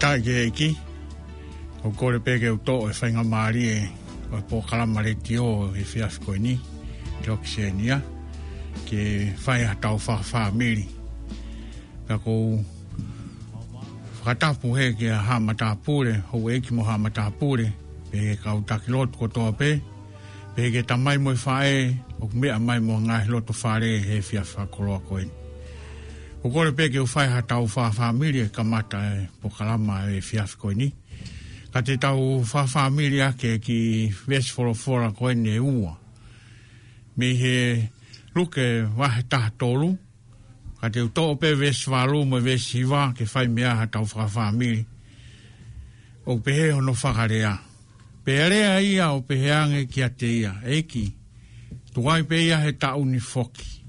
tāke eki, o kore pēke o tō e whainga Māori e o e pōkara mareti o e whiafikoi ni, ki Oksenia, ke whai a tau wha wha miri. Pea ko u whakatapu he ke a hamata pūre, hou eki mo hamata pūre, pe ke kautaki lotu ko tō pē, pe ke tamai mo i whae, o kumea mai mo ngā hiloto whare he whiafikoi ni o kore peke o whai hatau wha familia ka mata e pokalama e fiaf koe ni. Ka te tau fa familia ke ki Westforo Fora koe ne ua. Me he luke wahe taha tolu. Ka te uto ope Ves Valu me Ves Hiva ke fai mea hatau fa familia. O pehe hono whakarea. Pearea ia o peheange kia te ia. Eki, tuai peia he tauni foki.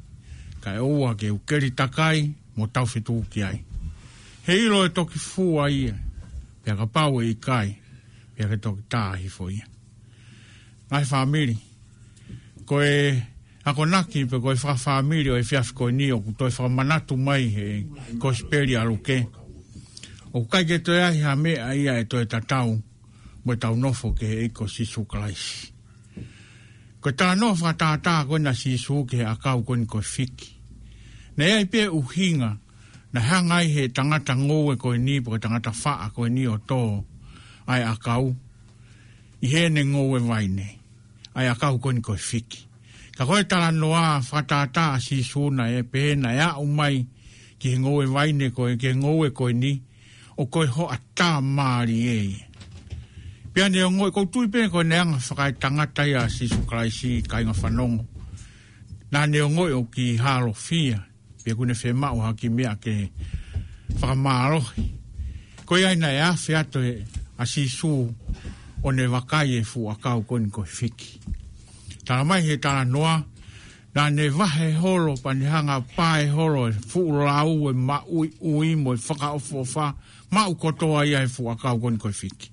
Ka e ua ke ukeri takai, mo tau fitu ki ai. He ilo e toki fua ia, e. pia ka pau e i kai, pia ka toki tāhi fo ia. Ngai whamiri, ko e ako naki pe ko e wha whamiri o e fiafi ko e nio, ko to e whamanatu mai he ko speri aluke. O kai ke to e ahi ha mea ia e to e tatau, mo e tau nofo ke he eko sisu klaisi. Ko e tā nofa tā tā ko e na sisu ke he akau ko e ko fiki. Na ia ipe uhinga, na hangai he tangata ngowe koe ni, po tangata faa koe ni o tō, ai akau, i hene ngoe vai nei, ai akau koe ni koe fiki. Ka koe tala noa whatata a si suna e pēna ea umai ki he ngowe vai nei koe, ki he ngowe koe ni, o koe ho a tā maari ei. Pia ne o ngoi e koutui pēne koe neanga whakai tangata ia Sisu su kai si kai ngafanongo. Nā ne o ngoi e o ki halo fia, pia kune whee mao haki mea ke whakamaro. Ko i aina e a whee ato e a si su o ne wakai e fu a kau koni ko whiki. Tana mai he tana noa, nā ne wahe horo pa ne hanga pā e horo e fu lau e ma ui ui mo e whaka o fu wha, ma u kotoa ia e fu a kau koni ko whiki.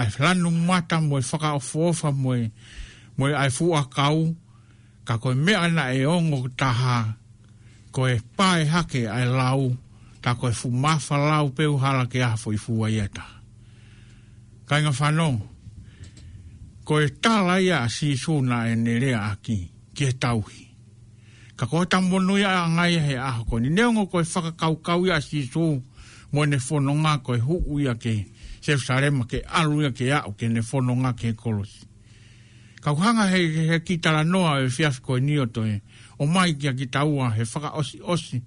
Ai whanu mata mo e whaka o fu wha mo e, mo e ai fu a kau, ka koe mea na e ongo taha, ko e pae hake ai lau, ta ko e fumafa lau peu hala ke afo i fua ieta. Kainga whanau, ko e tala ia si suna e nerea aki, ki e tauhi. Ka ko e ia a ngai he aho ko, ni neongo ko e whakakaukau ia si su, mo ne whanonga ko e huu ia ke, sef sarema ke alu ia ke au ke ne whanonga ke kolosi. Ka kuhanga he, he, noa e fiafiko e nio toi, e o mai kia ki taua he whaka osi osi.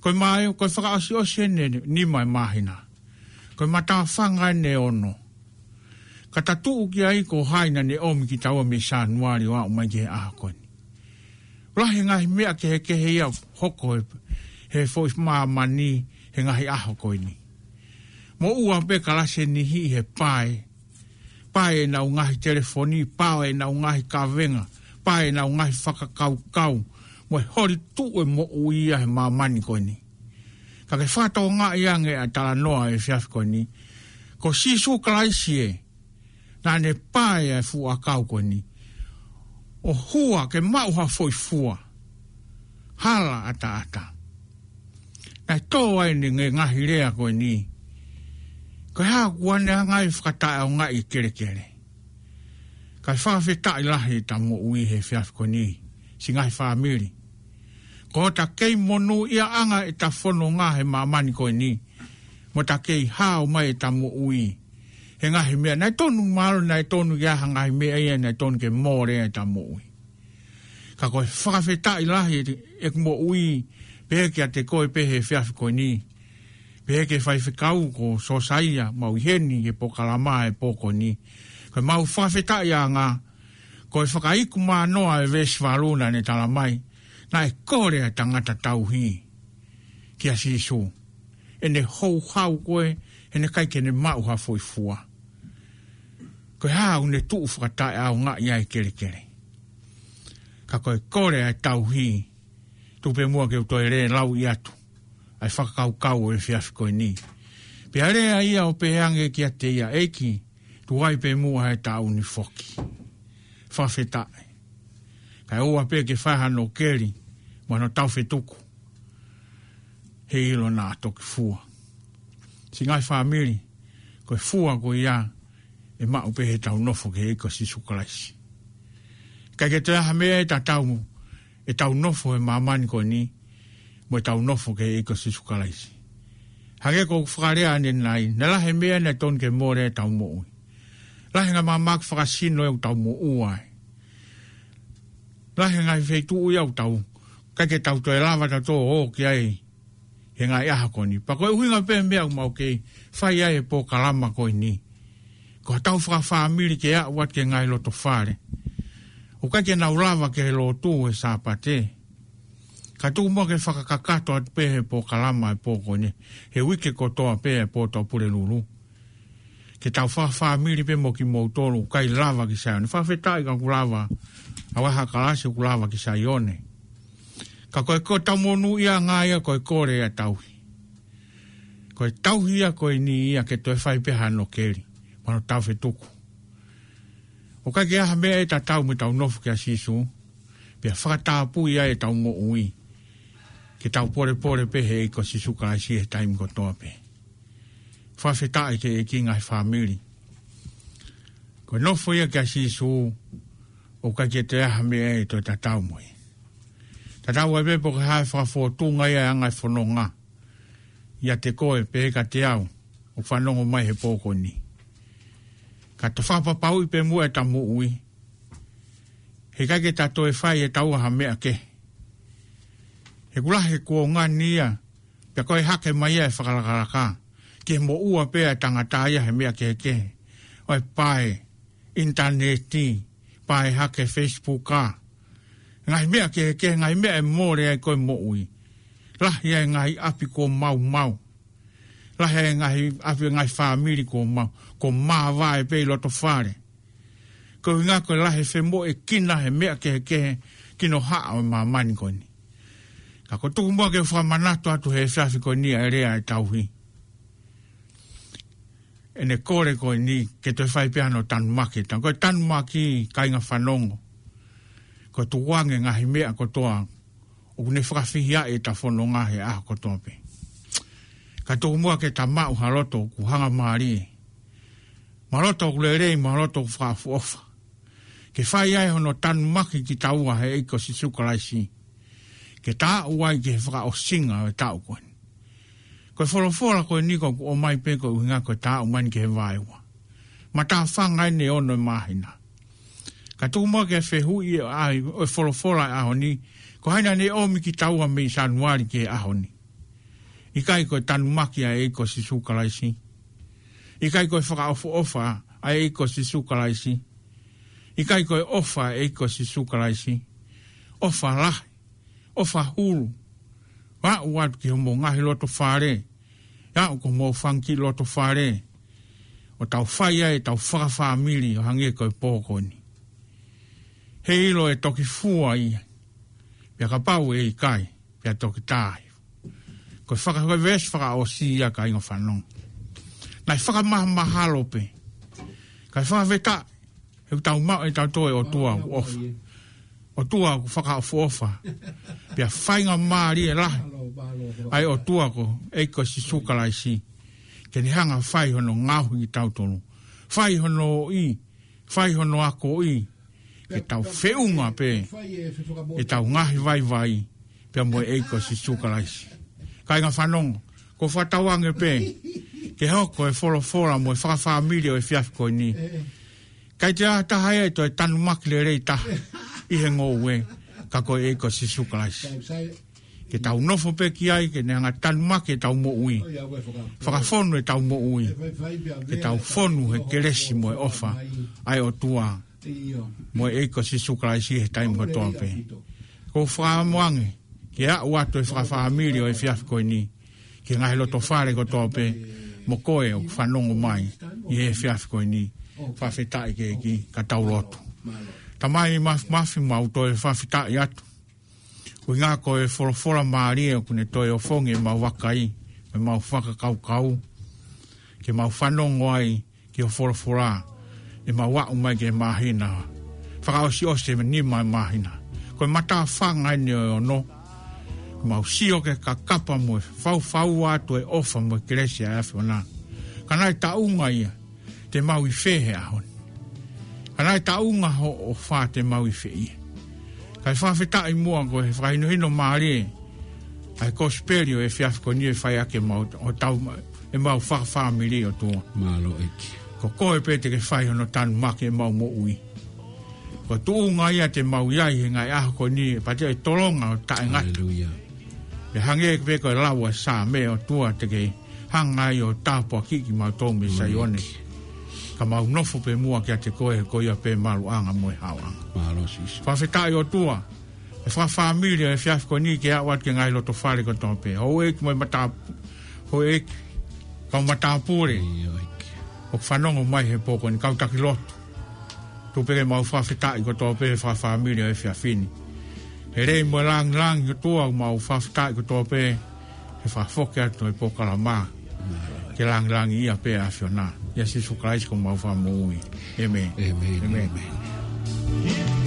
Koe mai, ko koe whaka osi osi ene ni mai mahina. Koe mata whanga ene ono. Ka tatu uki ai ko haina ne omi ki taua me sa nuari wa o mai ki he aha koni. Rahe ngai mea ke he ke he ia hoko he, he fois maa mani he ngai aha ni. Mo ua pe kalase ni hi he pae. Pae na ungahi telefoni, pae na ungahi kavenga. Pae na ungahi kavenga pae na unga faka kau kau mo e hori tu e mo uia ma mani ko ni ka ke fata o nga yang e atala noa e fias ko ni ko si su kraisi e na ne pae e fu kau ko ni o hua ke mauha ha foi fua hala ata ata na to ai ni nge ngahi rea ko ni ko ha kuane ngai fata o nga i kere kere ka fa fe ta ila he ta mo u he fa ko ni si ngai fa mili ko ta kei monu ia anga e ta fono nga he mamani ko ni mo ta kei ha o mai e ta mo u he nga he mea nai tonu maru nai tonu ia hanga he mea ia nai tonu ke mo re ta mo u ka ko fa fe ta ila he e mo u pe ke te ko pe he fa ko ni pe ke fa fe ko so saia mo he ni e po kalama e po ko ni ko mau fafeta ya nga ko fa kai kuma no a vesh valuna ni tala mai na e kore a tanga ta tau hi ki a sisu ene ho hou hau koe kai ke ne mau ha foi fua ko ha un e tu fu ta a nga ya e kere kere ka ko kore ta tau hi tu pe mua ke to ere lau ya tu ai fakau kau e ko ni pe ia o pe ange ki a te ia e ki tu ai pe mua e ta unifoki. Fafetae. Kai oa pe ke faha no keri, wano tau fetuku. He ilo nā toki fua. Singai whamiri, koe fua ko ia, e mau pe he tau nofo ke eko si sukalaisi. Kai ke tera hamea e ta tau, e tau nofo e mamani ko ni, mo e tau nofo ke eko si sukalaisi. Hage ko whakarea ane nai, nalahe hemea ne ton ke more e tau moui. Rahe ngā māmāk whakasino e utau mō ua. Rahe ngā whei tū ui au tau. Kai ke tau toi lawa ta tō o ki ai. He ngā iaha koni. Pako e hui ngā pēm mea umau ke whai ai e pō kalama koi ni. Ko a tau whaka whāmiri ke ea wat ke ngā i loto whare. O kai ke nau lawa ke he lo tū e sāpa te. Ka tū mō ke whakakakato at pē he pō kalama e pō koni. He wiki ko tō a pē e pō tō pure lulu ke tau wha wha miri pe mo ki mou tolu kai lava ki sa yone. Wha whetai ka ku lava, a waha kalase ku lava ki sa yone. Ka koe ko tau monu ia ngā ia koe kore ia tauhi. Koe tauhi ia koe ni ia ke toe whai peha no keri, mano tau whetuku. O kai ke aha mea e ta tau me tau nofu ki a sisu, pia whakatāpu ia e tau ngō ui. Ke tau pore pore pehe e ko sisu ka a si e taimi ko toa pehe whawhetā i te eki ngai whāmiri. Ko no whuia kia si su o ka kia te aha mea e tō tatau mui. Tatau e pepo ka hae whawho tū ngai ai angai whanonga. Ia te koe pe ka te au o whanongo mai he pōko ni. Ka te whapapau i pe mua e tamu ui. He kake tato e whai e tau aha mea ke. He kulahe kua ngā nia, pia koe hake mai e whakarakarakaa ke mo ua pea e tangata ia he mea ke ke. Oi pae, interneti, pae hake Facebooka. Ngai mea ke ke, ngai mea e mōre ai koe mo ui. Lahi ai ngai api ko mau mau. Lahi ai ngai api ngai whamiri ko mau. Ko mā vae pe i loto whare. Ko inga koe lahi whe mo e kina he mea ke ke kino haa o e mā mani koe ni. Ka ko tuku mua ke whamanatu atu he whafi koe ni a e rea e tauhi ene kore ko ni ke te fai piano no tan maki tan ko tan maki kai nga fanong ko tu wange nga hime a ko toa o ne frafi ya e ta fono nga he a ko tope ka to mua ke ta ma u haloto ku hanga mari maroto ku lere maroto fa fof ke fai ya no tan maki ki ta u he e ko si ke ta u ai ke fra o singa e ta u ko folo fola ko ni ko o mai pe ko hinga ko ta o man ke vai wa ma ta fa ngai ne o no e mahina ka tu mo ke fe hu i a e o folo fola e a honi ko haina ne o mi ki ta wa me sanuari ke a honi i kai ko tan maki a e ko si su kalaisi i kai ko fa ofa ofa a e ko si su kalaisi i kai ko ofa e ko si su kalaisi ofa la ofa hulu pa wat ki mo nga hilo to fare ya ko mo fang ki lo to fare o tau fai e tau fa famili o hange ko po ko ni he ilo e toki fua i pia ka pau e i kai pia toki tai ko faka ko ves faka o si ya ka ingo fanong nai faka ma mahalo pe ka faka veta e tau ma e tau toi o tua o fa o tua ko faka fofa pe fainga mari e la ai o tua ko e ko si suka la si ke ni hanga fai hono ngahu i tau tonu fai hono i fai hono ako i ke tau feunga pe e tau ngahi vai vai pe mo e ko si suka la si kai nga fanong ko fa fatawange pe ke hoko e folo fola mo fa faka familia e fiafiko ni eh, eh. kai te ataha e to e tanu makile rei taha i he ngō ue, ka koe e ko sisu klais. Ke tau nofo pe ki ai, ke nea ngā tanuma ke tau mo ui. Whakafonu e tau mo ui. Ke tau fonu he keresi mo e ofa, ai o tua. Mo e ko sisu klais i he taimu katoa pe. Ko whakamuange, ke a uato e whakafamili o e fiafiko ni. Ke ngā he loto whare katoa pe, mo koe o whanongo mai i he fiafiko ni. Whawhetai ke eki, ka tau lotu. Malo tamai ma mafi mafi ma uto e fafita yat ku nga ko e forfora mari e kune to e fonge ma wakai me ma faka kau kau ke ma fano ngoi ke forfora e ma wa u mai ke mahina faka o si o se ni mai mahina ko mata fanga ni no ma o si o ke ka kapa mo fau fau wa to e ofa mo kresia e afona kana ta unga ia te mau i fehe ahona. Ana ta unga ho o fa te mau fei. Kai fa fa ta i mua ko he fai no hino mari. Ai ko sperio e fiaf ko ni fai e ake mau o tau e mau fa fa mili o tu. Malo iki. E ko ko e pete ke fai no tan make mau mo ui. Ko tu unga ia te mau ia i ngai a ko ni e pa te tolonga o ta ngat. Aleluia. E hangi e kwe ko e lawa sa me o tua te ke hangai o tapua kiki mau tome sa yonek. Malo iki ka mau nofo pe mua ki a te koe ko ia pe maru anga mo e hau anga. Maros isu. Whawhetai o tua, e wha familia e fiaf koni ni ki a wat ke ngai loto whare ko tō pe. Ho eki mo mata, ho eki, ka mata apure. Iyo eki. O whanongo mai he poko ni kau taki loto. Tu pe ke mau whawhetai ko tō pe e familia e fiafini. He rei mo lang lang yo tua o mau whawhetai ko tō pe e fa whoke atu e la maa. Ke lang lang ia pe a fionaa. Yesu Christ como avamo. Amen. Amém. Amen. Amen.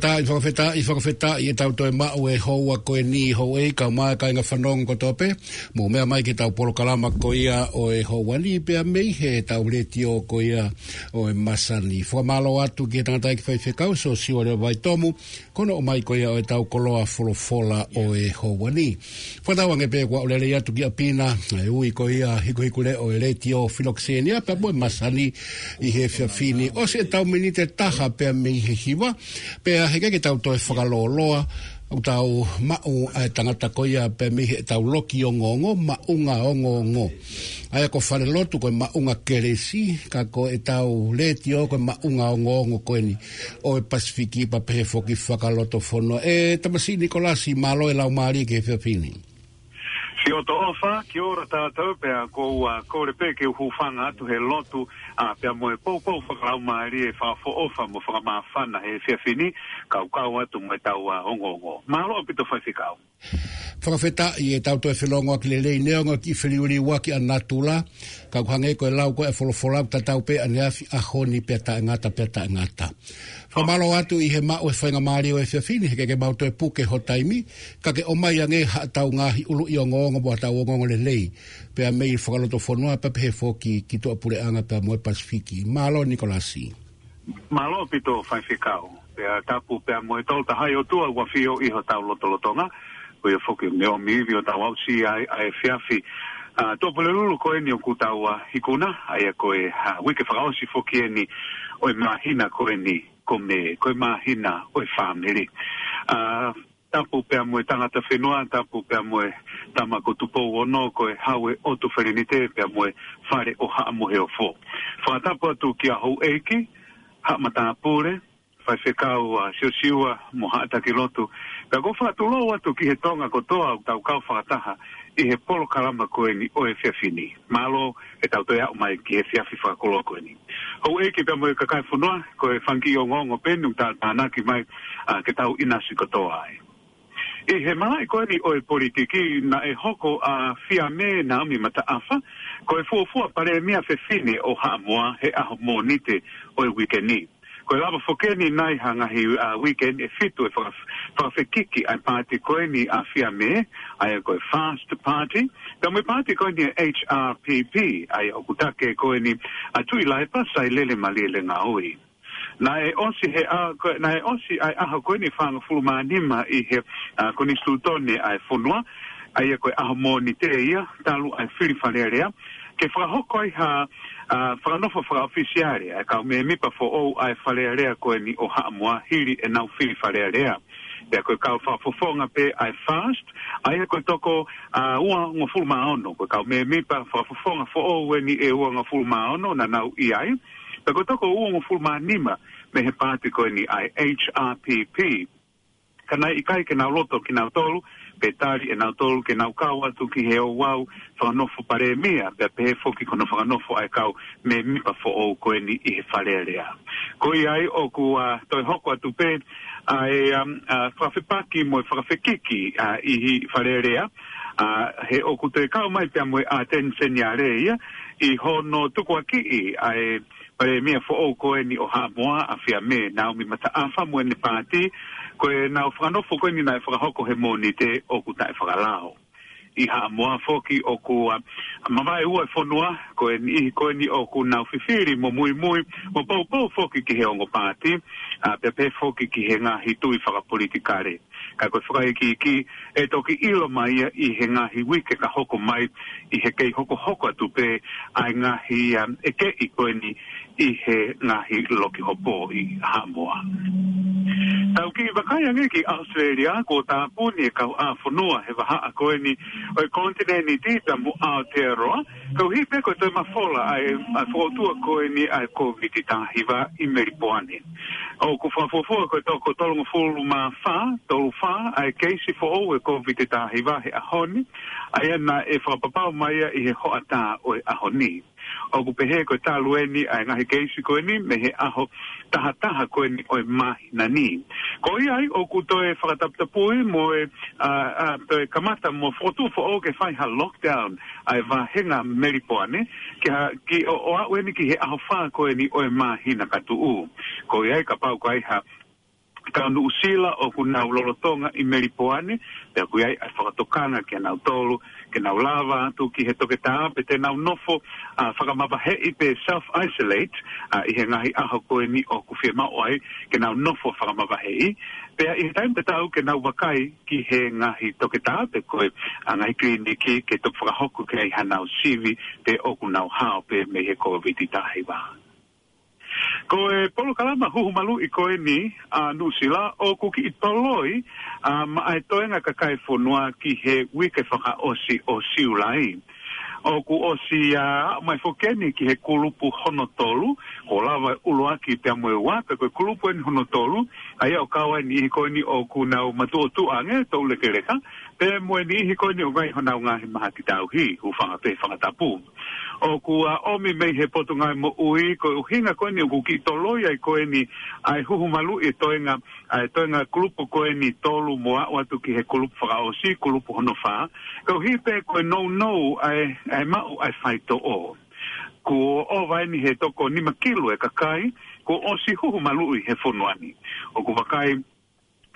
whakawhetā, i whakawhetā, i whakawhetā, i e o toi mau e houa koe ni i hou e, kau mai kai ngā whanong ko tope. Mō mea mai ki tau polo kalama ko ia o e houa ni, pia mei he e tau le tio ko ia o e masani. Fua malo atu ki e tangata e ki fai so si o reo vai tomu, kono o mai koia o e tau koloa folofola o e hoani. Fua tau ange pekua o lele atu ki a pina, e ui ia hiko hiko le o e reti o filoxenia, pe mo e masani i he fia O se tau minite taha pe a mi he pe a heke ki tau to e whakaloloa, o tau mau e tangata koia pe mihe tau loki o ngongo, maunga o ngongo. Aia ko whare lotu koe maunga keresi, ka ko e tau leti o koe maunga o ngongo koe ni. O e pasifiki pa pehe foki whakaloto fono. E ta tamasi Nikolasi, malo e lau maari ke whiawhini. Thank Kia to ofa, kia ora tātou, pia ko ua kore pē ke uhu whanga atu he lotu, a pia moe pou pou whakarau maari e whafo ofa mo whakamā whana he fiafini, kau kau atu mai tau a hongo Mahalo apito whaifikau. Mahalo whaifikau whakawhita i e tautu e whilongo a ki le lei neonga ki whiliuri ua ki anna tūla. Ka kuhange koe lau koe e wholofolau ta tau pe ane afi a honi pia ta ngata pia ta ngata. Whamalo atu i he mao e whainga maari o e whiawhini heke ke mautoe puke ho taimi. Ka ke omai ange ha tau ngahi ulu i o ngongo bua tau o ngongo le lei. Pea mei i whakaloto whanua pepe he whoki ki tu apure anga pia moe pasifiki. Malo Nikolasi. Malo pito whaifikau. Pea tapu pea moe tolta hai o tua wafio iho tau lotolotonga o ia foki me o mivi o tau au si a e fiafi a to pole lulu ko eni o kutau a hikuna a ia ko e ha wike whakao si foki eni o e mahina ko eni ko me ko e mahina o e family a tapu pe amoe tangata whenua tapu pe amoe tama ko tupo o no ko e hawe o tu whenite pe amoe whare o ha amoe o fo whatapu atu ki a hou eiki ha matana pūre fai fekau a siosiua mo haata ki lotu. Pea ko whātulau atu ki he tonga kotoa u tau kau whātaha i he polo kalama koe ni o e whiawhini. Mālo e tau toi au mai ki he whiawhi whakolo koe ni. Hau e ki pia mo e kakai whunua ko e whanki o ngongo penu ta tāna ki mai a ke tau inasi kotoa ai. I he marae koe ni o e politiki na e hoko a fia me na mi mata afa, ko e fuafua pare mea whiawhini o haamua he aho mō nite o e wikeni ko lava ba fokeni nai hanga hi a uh, weekend e fitu e fa fa kiki ai party ko ni a me ai ko fast party ka me party ko ni HRPP ai o kuta ko ni a tu i lai pa sai lele mali le nga oi na e osi he a ko na e osi ai aha ko ni fa fulu ma ni ma i he uh, ko ni sultone ai fonua ai ko aha mo ni te ia talu ai fili falerea ke fa hokoi ha a ah, whanofa whaka ofisiare a ka me pa fo ou ai wharearea koe ni o haa mua hiri e nau ko wharearea. Pea koe kau whafofonga pe ai fast, ai e koe toko a ah, ua ngā full ono ko kau me mipa whafofonga fo o e ni e ua ngā full maono na nau i ai. Pea koe toko ua ngā full maanima me he pāti koe ni ai HRPP. Kanai i kai ke nau loto ki nau tolu, petari e nautolu ke nau kau atu ki heo wau whanofo pare mea pe pehe foki kono whanofo ae kau me mipa fo o koeni i he wharearea. Koi ai o ku uh, toi hoko atu pe a e um, mo e whakawhekiki i hi wharearea uh, he o ku te kau mai pia mo e a ten senia reia i hono tukua aki i a e uh, pare mea fo'o o koe ni o haamoa a fia me na mi mata afa mo ene pāti koe o whanofo koe ni nae whakahoko he mōni te o ku tae whakalao i haamoa foki o ku uh, mamae ua e whonua koe ni ihi koe ni o ku nao whiwhiri mo mui mui mo pau pau foki ki he ongo pāti a uh, pia pe foki ki he ngahi tui whakapolitikare Ka koe whakai ki ki e toki ilo mai i he ngahi wike ka hoko mai i he kei hoko hoko atu pe ai ngahi um, e ke i koe ni i he ngahi loki hopo i hamoa. Tau ki wakaya nge ki Australia ko tā puni e kau a whanua he waha a koe ni o i kontine ni tita mu Aotearoa kau hi peko tō ma whola a e whotua koe ni a ko viti tā i Meripoane. O ku whafuafua koe tō ko tolongo fulu ma wha, tolu wha a e si whoho e ko viti tā hiwa he ahoni a e na e whapapau maia i he hoa tā o e Ahoni au pehe ko ta lueni ai nga he keisi ko ni me he aho taha taha ko ni o mai na ni ko i ai o ku to e fakatap te pui mo e a to e kamata mo fotu fo o ke fai ha lockdown ai va henga meri po ane ki ha ki o a ueni ki he aho fa ko ni o mai na katu u ko i ai ka pau ko ai ha ka no usila o ku na ulolotonga i meripoane te ku ai a fotokana ke na tolu ke na lava tu ki heto ke ta pe te na nofo a faka ma i pe self isolate a i henga hi aho ko ni o ku fi ma oi ke na nofo faka ma ba i pe i tai te tau ke na wakai ki henga hi to ke ta pe ko a ngai ki ke to faka hoku ke ai hana o sivi te o ku na ha pe me he ko vititahi wa. Ko e polo kalama huhu malu i koe ni a nusila o kuki i toloi a ma ae toenga ka kai whonua ki he wike whaka osi o siulai. O ku osi a mai fokeni ki he kulupu honotolu, ko lava ulo aki te amoe waka koe kulupu en honotolu, a ia o kawai ni i koe ni o ku nau matuotu ange tau lekeleka, pe moe ni hi ko nyo mai hona unga he maha ki tau hi u whanga pe whanga tapu o kua omi mei he potu ngai mo ui ko u hinga ko ni ku ki toloi ai ko ni ai huhu malu e toenga ai toenga klupu ko ni tolu moa atu ki he klupu whaka o si klupu hono wha ko hi pe ko no no ai, ai mau ai whai to o ku o vai ni he toko ni makilu e kakai ko o si huhu malu i he funuani o ku wakai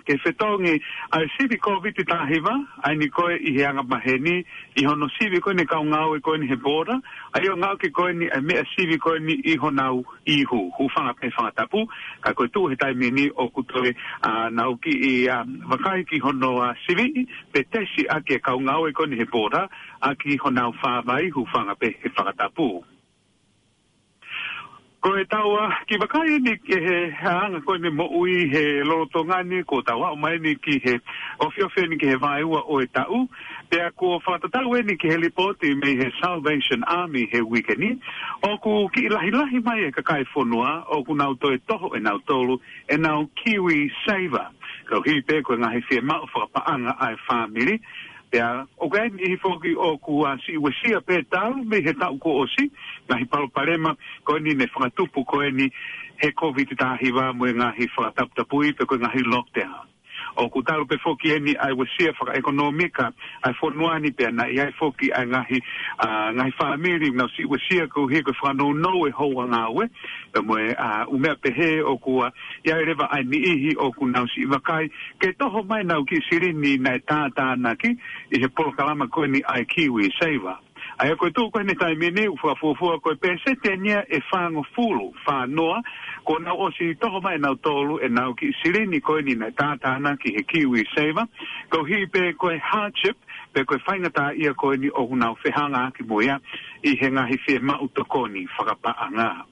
ke fetongi ai sibi covid ta hiva ai ni ko i he maheni i hono sibi ko ni ka unga o ko ni he bora ai o ke ko ni ai me sibi ko ni i hona u i hu hu fa na pe fa ta pu ka ko tu he tai me ni o ku tole a na u ki i a va kai ki hono a sibi pe te si a ke ka unga o ko ni he bora a ki hona u fa vai hu fa na pe fa ta pu Ko e taua, ah, ki wakai ni ki he haanga koe me moui he loroto ngani, ko taua o mai ni ki he ofiofe ni ki he vai o e tau. Pea ko whatatau e ni ki he lipoti me he Salvation Army he wikeni, o ku ki lahi lahi mai e kakai whonua, o ku nau toe toho e nau tolu, e nau Kiwi Saver. Ko hi pe koe ngahi fie mau whakapaanga ai whamiri, Ya, okay, ni hi foki o ku a si we si a petal, me he ta ko o si, na hi palo parema, ko ni ne fratu pu ko ni he covid ta hi va mo e nga hi fratap ta pui pe ko nga hi lockdown o ku pe foki eni ai we sia fa ekonomika ai for no pe na ai foki ai ngahi a ngai family meeting na si we ko he ko fa no no we ho wa we pe mo a u me pe he o ku ya reva ai ni hi o ku na si vakai ke to ho mai na ki sirini na ta ta na ki e se por kalama ko ni ai kiwi saver Ai ko tu ko ne tai me ne fu fu fu ko pe se te e fa ngo fulu fa no ko na o si to ho mai na tolu e na ki sire ni ko ni na ta ta na ki he ki wi seva ko hi pe ko e hardship pe ko fa ta ia ko ni o na fe hanga ki boya i he nga hi fe ma u to ko ni fa pa anga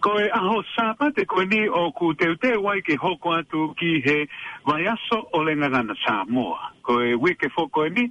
Ko e aho sapa te koe ni o ku teu te wai ke hoko atu ki he vai aso o lenga gana Samoa. Ko e wike fo koe ni,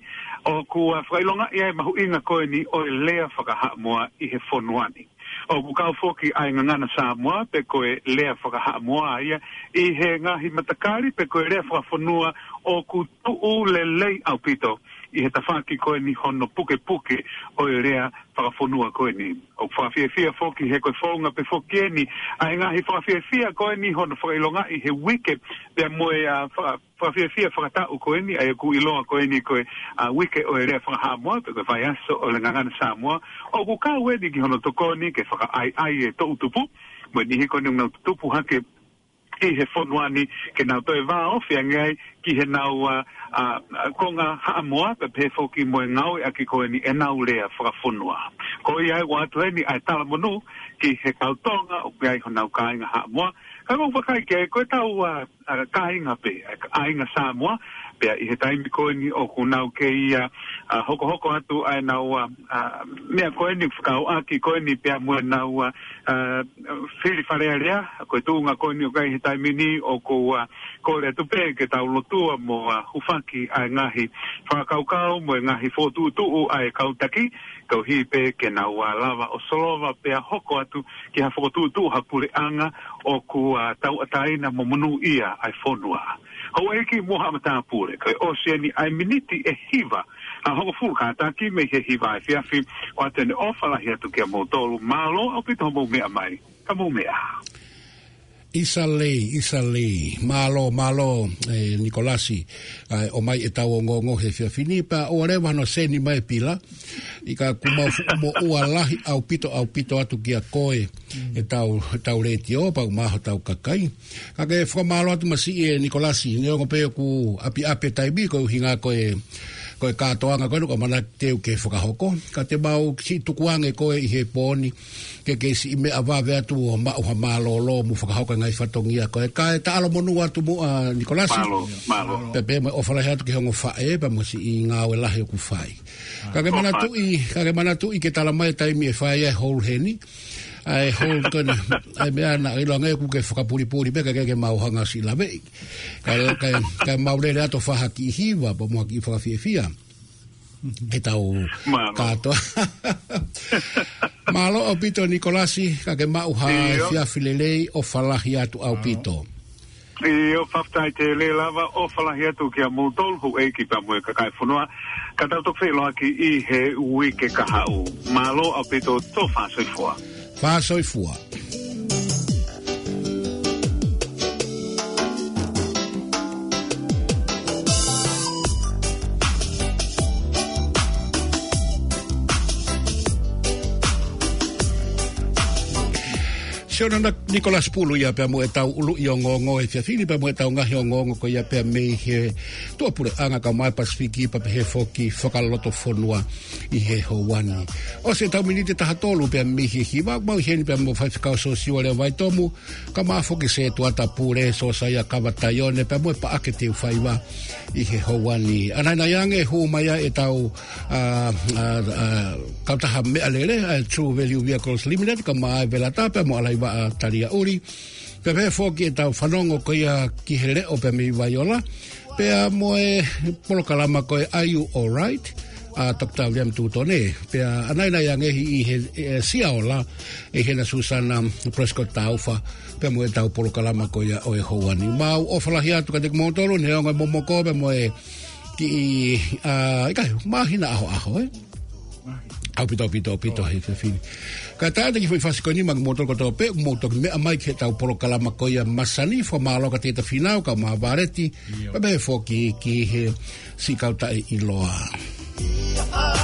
o ku a whailonga ia e mahu inga koe ni o e lea whakaha mua i he whonuani. O kukau fōki a inga ngana sā mua pe koe lea whakaha mua ia i he ngahi matakari pe koe lea whakafonua o ku tuu le lei au pito i he tawha ki koe ni hono puke puke o e rea whakafonua koe ni. O whakafia fia foki he koe whaunga pe foki e ni, a he ngahi whakafia fia koe ni hono whakailonga i he wike pe a moe a whakafia fia whakatau koe ni, a e ku iloa koe ni koe a wike o e rea whakahamua pe koe whai aso o le ngangana Samoa. O ku kā wedi ki hono toko ke whakaai ai e tautupu, mo ni he koe ni ngau tupu hake ki he fonuani ke nau toi wā ofi angai ki he nau uh, uh konga haa moa pe pefo ki moe ngau e aki koe ni e nau lea whaka fonua. Ko i ai wātu ni ai tala monu ki he kautonga o pe ai honau kāinga haa moa. Kai mou wakai ke koe tau uh, uh, kāinga pe, kāinga sā moa, pea i he taimi koe ni o kunau ke ia a hoko hoko atu ai na ua mea koe ni whakau aki koe ni pea mua na ua whiri wharea rea koe tūnga koe ni o kai he taimi ni o ko ua kore atu pe ke tau lotua mo a hufaki ai ngahi whakau kau mo e ngahi fōtu tuu ai kautaki tau hi pe ke na ua o solova pe a hoko atu ki ha whakotu tu ha anga o ku a tau ataina mo munu ia ai fonua. Hau eki moha mata pule, kai o sieni ai miniti e hiva a hoko fu ka ta me he hiva e fiafi o atene o falahi atu ki a mo tolu malo au pita hobo mea mai. Ka mo mea. Isa lei, isa lei. Malo, malo, eh, Nicolasi. Eh, o mai e tau ngō ngō he fia finipa. O are wano se ni mai pila. I ka kumau fumo ua lahi au pito au pito atu ki a koe. Mm. E tau, tau reti o, pa umaho tau kakai. Ka ke fuka malo atu masi e Nicolasi. Ngeo ngopeo ku api api taibi ko hinga koe. Eh, ko e katoanga koe nuka mana teu ke whakahoko. Ka te mau si tukuange koe i he pōni ke ke si ime a ve atu o mauha mālo lō mu whakahoko ngai whatongia koe. Ka e ta alo monu atu mu a Nikolasi. Mālo, mālo. Pepe, mai ofala he atu ki hongo whae, pa mo si i ngā we lahi ku whai. Ka ke mana tu i, ka ke mana tu i ke tala mai taimi e whae e hol heni ai ho kona ai me ana i longa e ku ke fuka puri puri pe ke ke mau hanga si la vei ka ka ka mau le rato fa haki hi va po mo ki fa fi fi a e tau tato malo o pito nikolasi ka ke mau ha fi a filelei o falahi atu au pito e o faftai te le lava o falahi atu ki a mutolhu e ki pa mo ka kai funoa ka tau tok fe lo aki i he wiki ka hau malo o pito to fa soifoa Faça o IFUA. Sio na Nicolas Pulu ia pia mua e ulu i o e fia fini pia mua e tau ngahi ko ia pia mei he tua pure anga ka mai pasifiki pa pia he foki whakaloto fonua i he hoani. O se tau minite taha tolu pia mei he hi wak mau heni mo mua whaifikau so siwa leo vai tomu ka maa foki se e tuata pure so sa ia kawatayone pia mua pa ake te uwhaiwa i he hoani. Anaina yange hu maia e tau uh, uh, uh, kautaha mea lele uh, True Value Vehicles Limited ka e vela e velata pia mua alaiwa a talia uri. Pe pe fōki e tau whanongo ko ia ki he leo pe mi waiola. Pe a moe polo kalama koe, are you alright? A Dr. tu tone Pe a anaina ia ngehi i he e, sia ola e hena Susana Prescott Taufa. Pe moe tau polo kalama ko ia oe hoani. Ma au ofalahi atu katek mōtoro, ne onga momoko pe moe ki i... Uh, Ika, e mahina aho aho, eh? kapito pito pito he fe fini ka ta ki foi fasi koni mag motor ko tope motor me mai ke tau polo kala ma masani fo ma lo ka te te ka ma vareti ba be fo ki ki he si ka ta e i loa yeah.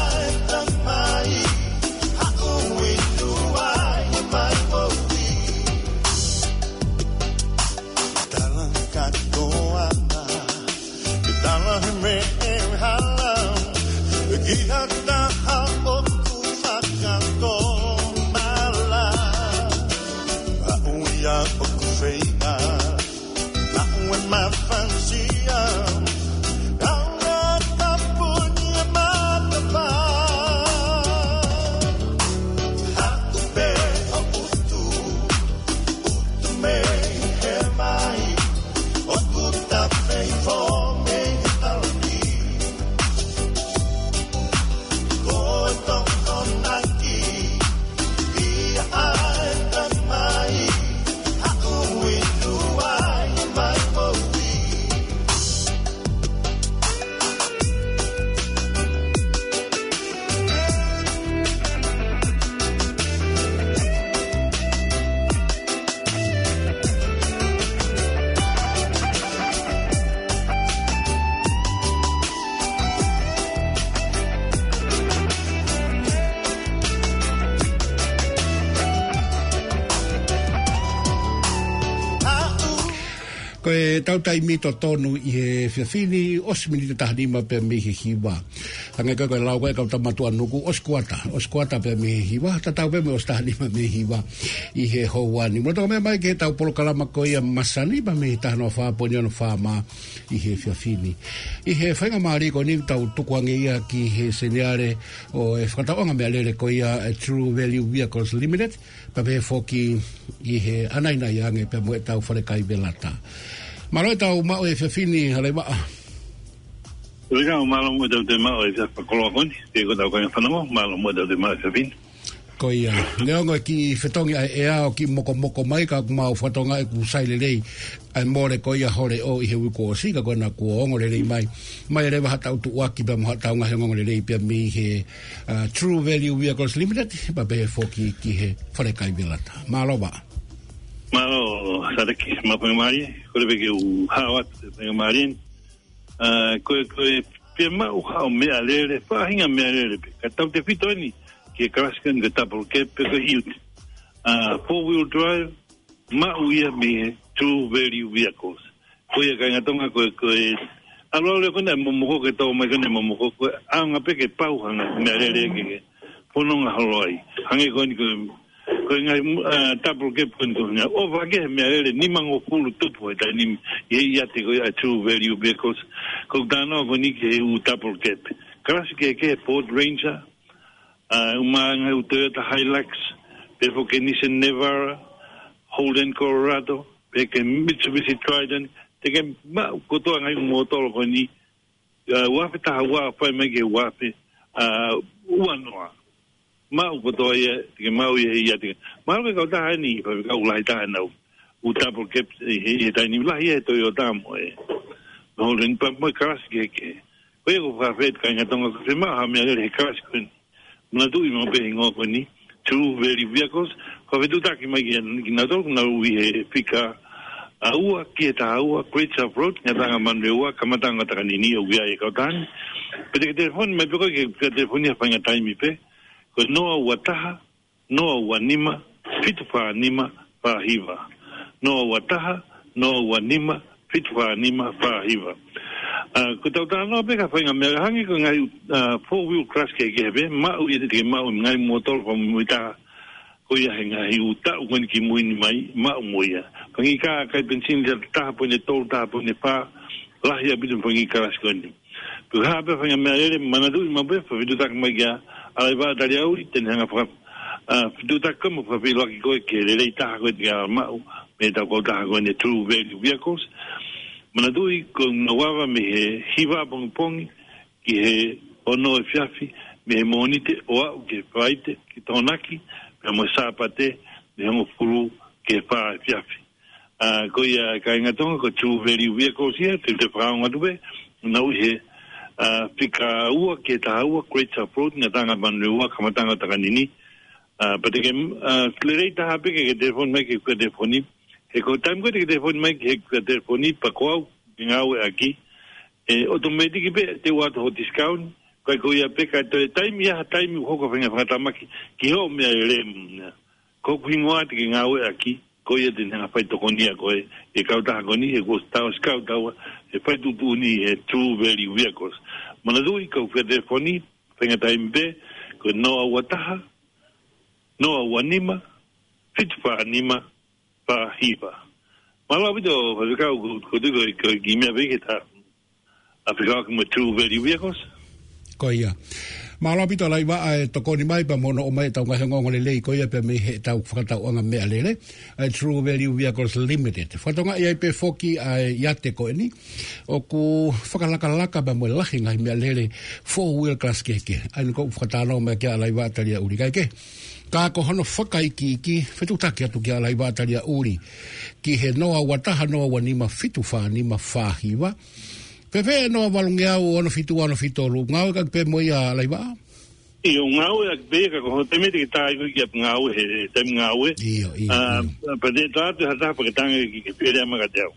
tau tai mi to tonu i he whiawhini os mi te tahanima pe mi he hiwa. Hanga kai kai lau kai kau e ta matua nuku os kuata, os kuata pe mi he hiwa, ta tau pe me os tahanima mi hiwa i he hauani. Mwata kamea mai ke tau polo kalama koi a masani pa mi he tahano wha ponio no wha ma i he whiawhini. I he whainga maari ko ni tau tukuange ia ki he seneare o e whakataonga mea lere koi a e True Value Vehicles Limited pa me he foki i he anainai ange pe mweta u whare kai velata. Maroe tau mao e whawhini hale waa. Rika o maro mo e tau te mao e whaka koloa koni, te ko tau kanya whanamo, maro mo tau te mao e whawhini. Koia, leongo e ki whetongi a e ea o ki moko moko mai ka kumau whatonga e ku saile rei ai more koia hore o i he wiko o sika koe na kua ongo rei mai mai rewa hata utu uaki pia moha taunga he ongo rei pia mi he uh, True Value Vehicles Limited pa behe fo ki, ki he whare kai bilata. Maaloba. Maaloba. Mano, sare ki ma pe mari, kore be ki u hawa te pe mari. Ah, koe koe pe ma u hawa me alele, pa hinga me alele. Ka tau te fito ni ki e kraska ni ta por ke pe ko hilt. Ah, four wheel drive ma u ia me two very vehicles. Koe ka nga tonga koe koe Alo le kona mo mo ko to me kona mo mo ko a nga pe ke pau hanga me alele ke. Pono nga haloi. Hange ko ni ko ko nga eh, tapu ke pun ko nga o va ke me ere ni mang o fulu to po ta ni e ya te ko a true value because ko da no ko ni ke u tapu ke kras ke ke pod ranger uh eh, uma nga u te ta hilux pe fo ke ni se never holden colorado pe ke mitsubishi trident te ke ma ko to nga un motor ko ni wa fa ta wa fa me ke wa fe uh eh, uh mau ko toa ia, tika mau ia ia tika. Mau ke kau taha ni, pa kau lai taha nau. U tapo ke ia tai ni, lai ia e toi o taha mo e. Mau re ni pa mo e karasi ke ke. Ko ia ko whawhet ka inga tonga ka se maha mea re he karasi ko ni. Muna tui mo pehi ngō ko ni. True very vehicles. Ko vetu taki mai ki na tōku na ui he pika. A ua ki e taha ua, Great South Road, nga tanga manre ua, kamatanga taka nini au ia e kau taha ni. Pe te ke telefoni, mai peko ke telefoni hapa inga taimi pehi koe noa ua taha, noa ua nima, fitu paa nima, paa hiva. Noa ua taha, noa ua nima, fitu paa nima, paa hiva. Uh, ah, ko tau tā noa peka whainga, mea rahangi ko ngai uh, ah, four-wheel crash kei ke hebe, mau i te mau i ngai motoro pa mui taha, ko ia he ngai u ta u ki mui ni mai, mau mui ia. Pangi ka kai bensini te taha pune tolu, taha pune paa, lahi a bitum pangi karas koni. Pukha whainga mea rere, manadu ima mabwe, pa vidu tak mai gaa, ai va dali au ten hanga fa ah tu ta komo fa vi lo ki ko ke le le ta ko ga ma me ta ko ta ko ne tru ve lu via kos mana dui ko no va me he hi va bon pon ki he ono e fiafi me he monite o a ke faite ki tonaki me mo sa pate de hanga fulu ke fa fiafi ah ko ya ka ngatonga ko tru ve lu via kos ya te te fa ngatu ve na u he pika ah, ua ke ta ua great support nga tanga manu ua kamatanga taka nini pate ah, ah, ke klerei ta hape ke ke telefon mai ke kua telefoni he ko taim kua ke telefon mai ke kua telefoni pa kuau ke nga ue aki e automatiki pe te ua toho discount kai ko ia peka to e taim ia taim u hoko fenga fangata maki ki ho mea ere ko kuingoa te ke nga ue aki ko ia e te nga fai toko ni a koe, e kautaha ko ni, e ko tau skau taua, e fai tupu ni e true value vehicles. Mana dui, kau whetefoni, whenga tai e mbe, ko noa ua taha, noa ua nima, fit wha anima, wha hiwa. Mala wito, whakau, ko tuko, ko gimea vegeta, a whakau kama true value vehicles, koia ia. Ma lo pito lai va e to koni mai pa mono o mai e ta ngai ngongo le lei koia pe mi he tau fakata o ngam me alele. A e true value we vehicles limited. Fato ngai ai pe foki a yate e ko ni. O ku fakalaka laka ba mo la hinga me alele four wheel class ke ke. Ai ko fakata no me ke alai va talia uri ke. Ka ko hono fakai ki ki fetu taki atu ki alai va talia uri. Ki he no wataha noa wanima fitu fa ni ma fahiwa pe pe no valunge au ono fitu ono fitu lu ngau e ka pe mo ya lai ba i o ngau ya be ka e ko te e, mete ah, ki ta i ki ap ngau he te ngau e i pe de ta te ha ta pe tan ki ki pe ma ka te au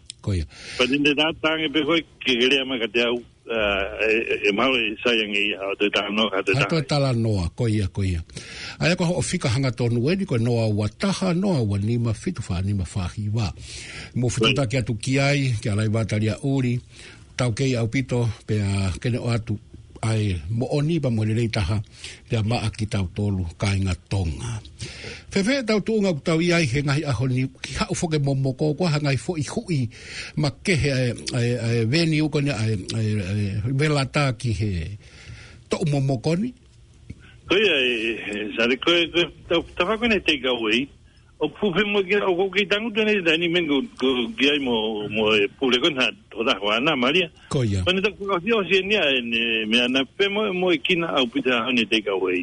pe de ta tan e pe ko ki ki ma ka te ah, e mau sa yang i ha de ta no ha de ta ha te ta la no a ko ya ko ya fika hanga to no e ko noa a wa ta ha no wa ni ma fitu fa ni ma fa hi mo fitu ta ki atu ki ai ki ala i ba ta tau kei au pito pea a kene o atu ai mo oni ba mo lei taha pe a maa ki tau tolu kainga tonga. Fefe tau tuunga ku tau iai he ngai aho ni ki hau foke mo mo kōkua ha ngai fo i hui ma kehe ai veni ko ni ai vela tā ki he to mo mo koni. Koe ai, sari koe, tau kutawa kone teika ui, o kufi mo ki o kuki tangu tene ta ni men go ki ai mo mo e pure kon toda wana maria koya ani ta kufi o sien ya en me ana pe mo mo e ki na au pita ani te ka wei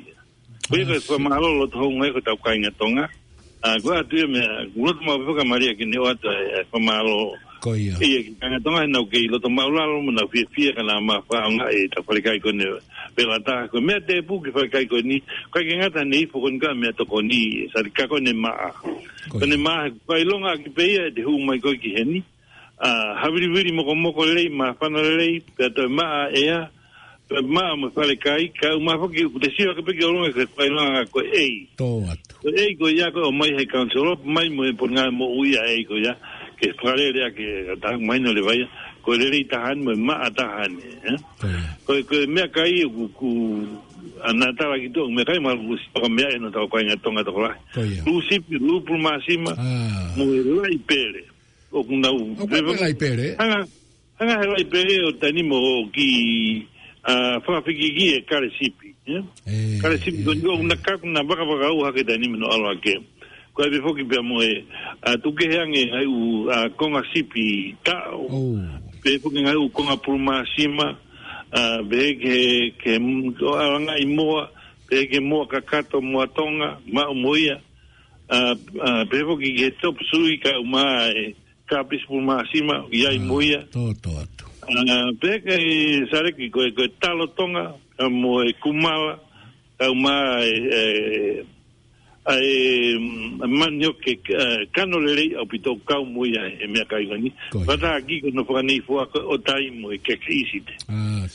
ko e ko so ma lo lo tong ko ta kai nga tonga a go atu me gulo mo pe ka maria ki ni o ta ko ma ko ia. Ia, kanga tonga e nau kei, loto maulalo mo na fia fia kana ma whaonga e ta wharekai ko ne pela ta ko mea te pu ki wharekai ko ni, kai ke ngata ne ifo ko nika mea toko ni, sa rika ko ne maa. Ko ne maa, kai longa ki peia e te hu mai koi ki heni, ah, hawiriwiri moko moko lei, maa whana lei, pia toi maa ea, maa mo sale kai ka ma fo ki de sio ke pe ke ke pai na ko ei to at ei ko ya ko mai he kan so mai mo e por nga mo uia ei ko ya ke pare rea ke ta maino le vai ko le ri ta han ma ta han eh ko ko me ka i e ku ku ana ta ba kitu me kai mal bus ko me ai e no ta ko ngat tonga tola lu si lu pul ma si ma ah. mu e le ri pere o ku na u le ri pere ha ha le ri pere o tani mo ki a fa fa ki ki e kare sipi eh, eh kare sipi ko eh, ni ko eh. na ka na ba ba ka u ha ke tani mo alo ke eh kai be foki pe mo e a tu ke han e ai u a con a sipi ta o pe foki ai u con a pluma sima a be ke ke o an ai mo pe ke mo ka kato mo tonga ma mo ia a a pe foki ke top sui ka ma e ka pis pluma sima i ai ah, mo ia to to to a pe ke sare ki ko ko talo tonga mo e kumala ka ma e, e ai manio ke eh, kano le lei au pito kau mui ai e mea kai wani wata a giko no whaka nei fua o tai mui ke kisi te ah,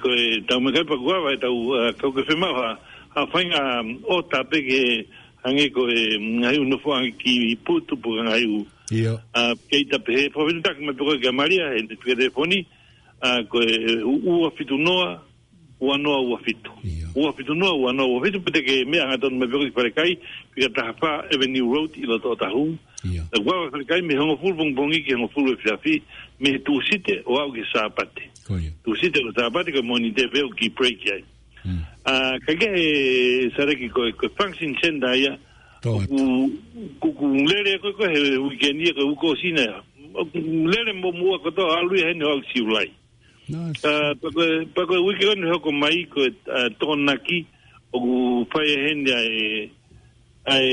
ko e tau me kai pa kuawa e tau eh, kau ke whema wha a whainga o ta peke ange ko e ngai unu fua ki putu po ngai u a ah, kei ta pehe pa whetu tak me toko ke maria e te telefoni ah, ko e ua fitu noa ua noa ua fitu. Yeah. Ua fitu noa ua noa ua fitu, pete ke mea anga tonu me peko i Parekai, pika taha pā Avenue Road i loto o tahu. Yeah. Ua ua Parekai, me hongo fulu pung pungi ki hongo fulu e fiafi, me tu site o au ki sāpate. Tu site o sāpate ka moni te veo ki preiki ai. Mm. Uh, ka kia he sare ki koe, koe function senda ia, kuku lere e koe koe he wikendia koe uko sina ia. E lere mo mua katoa alui e hene au siulai. Mm. Ah, pako e wiki kone hoko mai ko e ah, tōn naki o ku whai hende ai ai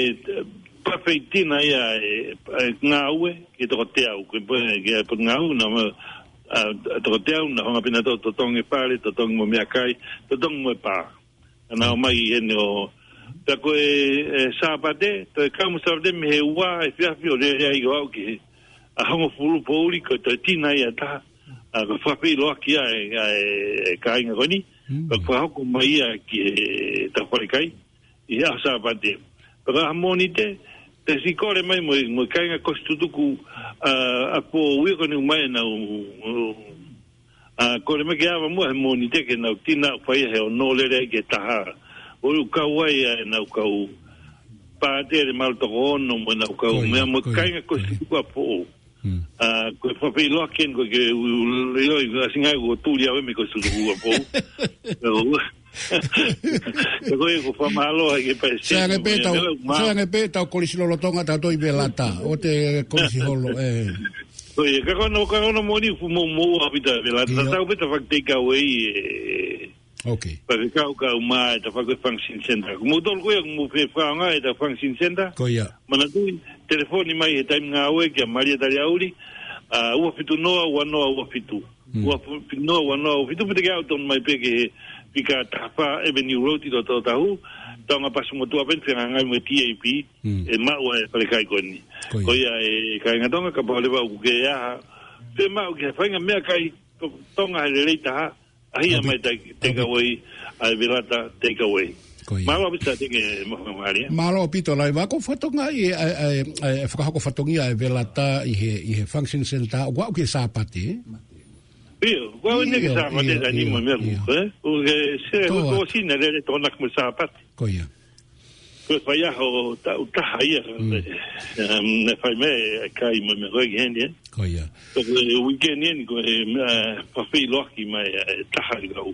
pafeitina ia ai ngā ue ki toko te au ki ngā ue na mo a ah, toko te au na honga pina tō tō tōngi pāre tō tōngi mo mea kai tō tōngi mo e pā anā o mai hende o pako e sāpate tō e kāmu sāpate mi he ua e fiafi o rea rea i go au ki a hongo furu pōuri ko tō tina ia taha a ah, ka whapi loa ki a e, e, e kāinga koni, a hmm. ka whahoku mai a ki e, e ta whare kai, i a sā pate. Pa hamoni te, te si kore mai mo i kāinga kostutuku a po wikoni mai na u... A kore me ke awa mua he moni te ke nau tina whaia he o nōlere ke taha. Oru kauai a e nau kau pātere malta ono mo na nau kau mea mo kainga kostutuku a po o ko fa pe lo ken ko ke le lo i la singa ko tu ya me ko su ko po Te koe e ko fa malo ai pa se. Se ne peta, se ne peta o kolisi lo tonga ta toi belata. O te kolisi holo eh. Koe ka e, e, ko no ka no moni fu mo mo a vita belata. Ta o peta fa te ka wei. Okay. Pa ke ka ka ma ta fa ko function center. Mo tol koe mo fe fa nga ta function center. Koe ya. Mana tu telefoni mai he taimi ngā ue kia maria tari auri, uh, ua fitu noa, ua noa, ua fitu. Mm. Ua fitu noa, ua noa, ua fitu. Pite kia auton mai peke he pika tapa Avenue Road i tō tahu, tau ngā pasu motua pente ngā ngai mwe TAP, mm. e maua e pale kai koni. Koia e kai ngā tonga, ka pahole wau kuke e aha. Te mau kia whainga mea kai tonga he reita ha, ahia mai te, take away, ai virata take away. Mālo eh? pito lai wako fatonga i eh, eh, e whakahako fatongia e velata i he, i he function center. Wako okay, ke sāpate? Iyo, wako ne ke sāpate da ni mo mea lupu. Uge, se ko hoto o sina re re tona kama sāpate. Koia. Ko Pues vaya o eh. um, ta ta haya. Mm. ne fai me kai ah, mo me roi hen ye. Ko ya. So we gen ye ni ko eh pa fi loki mai ta ha ni ko.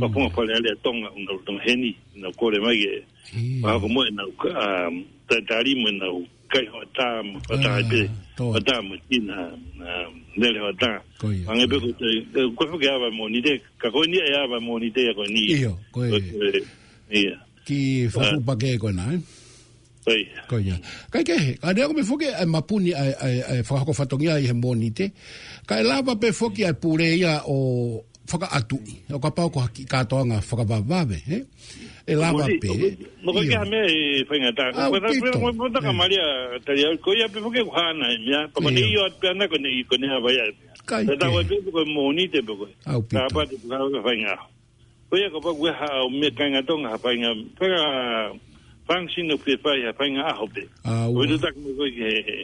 Pa pon pa le tonga un do ton hen na ko le mai ye. Ma ko mo na ka ta ta ri mo na kai ho ta mo pa ta ha de. Ho ta mo ti na de le ho ta. Ko ya. Ko ya. Ko Ko ya. Ko ya. Ko ya. Ko ya. Ko ni Ko ya. Ko ya. Ko ya. Ko ni. Ko Ko ya. Ko ya ki fuku uh, pake e koe na, eh? Oi. Koe ia. Kai ke he, kai reako me fuke ai mapuni ai, ai, ai whakako whatongi ai he mōni te, kai lāpa pe foki ai pūre ia o whaka atu, o ka pauko haki kātoa ngā whakabababe, he? Eh? E lāpa pe. Mo kai ke hame ai whaingatā. Ah, o kito. Mo kai ke hame ai whaingatā. Mo kai ke hame ai whaingatā. Koe ia pe fuke kuhana e mea, pa mani iyo atu pia nā kone i kone hawaia e mea. Kai ke. Tātua pe fuke mōni te pe koe. Au pito. Tātua pe fuke Oia ka pa kua e hao me kainga tonga hapainga whanga whangsino pe pai hapainga ahope. Oia tu tak me koi ke he.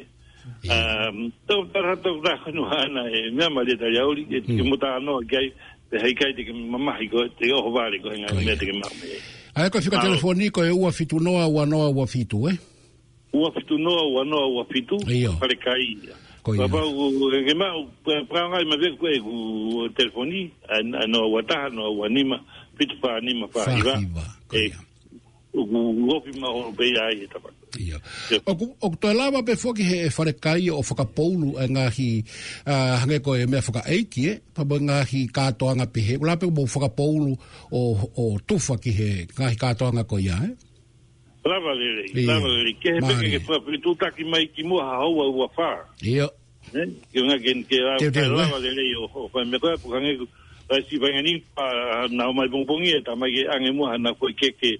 Tau tara tau tako no hana e mea mali e tari auri e tiki muta hmm. anoa kiai te haikai te ke mamahi ko te oho vare ko henga mea te ke mamahi. Ae ko fika telefoni ko e ua fitu noa ua noa ua fitu e? Ua fitu noa ua noa ua fitu. Pare kai ko i. Papa, e, e ma, pranga i ma veku e ku telefoni, ano a wataha, ano a wanima, pitu pa anima pa iwa. Fahiva, ko i. E, Ugu ngopi ma o pei ai eta tapa. Ia. O ku lava pe foki he e wharekai o whakapoulu e ngahi hange ko e mea whaka eiki e, papa hi katoanga pe he, ula pe mo whakapoulu o tufa ki he ngahi katoanga ko ia e? Ia. Lava lere, yeah. lava lere. Ke he peke ke wha, pe tūtaki mai ki mua ha haua ua whā. Ia. Ke unga ke ke lava lere i o ho. Whai me koe pukange ku, rai si wanga ni pa nao mai pongpongi e ta mai ke ange mua hana koe ke ke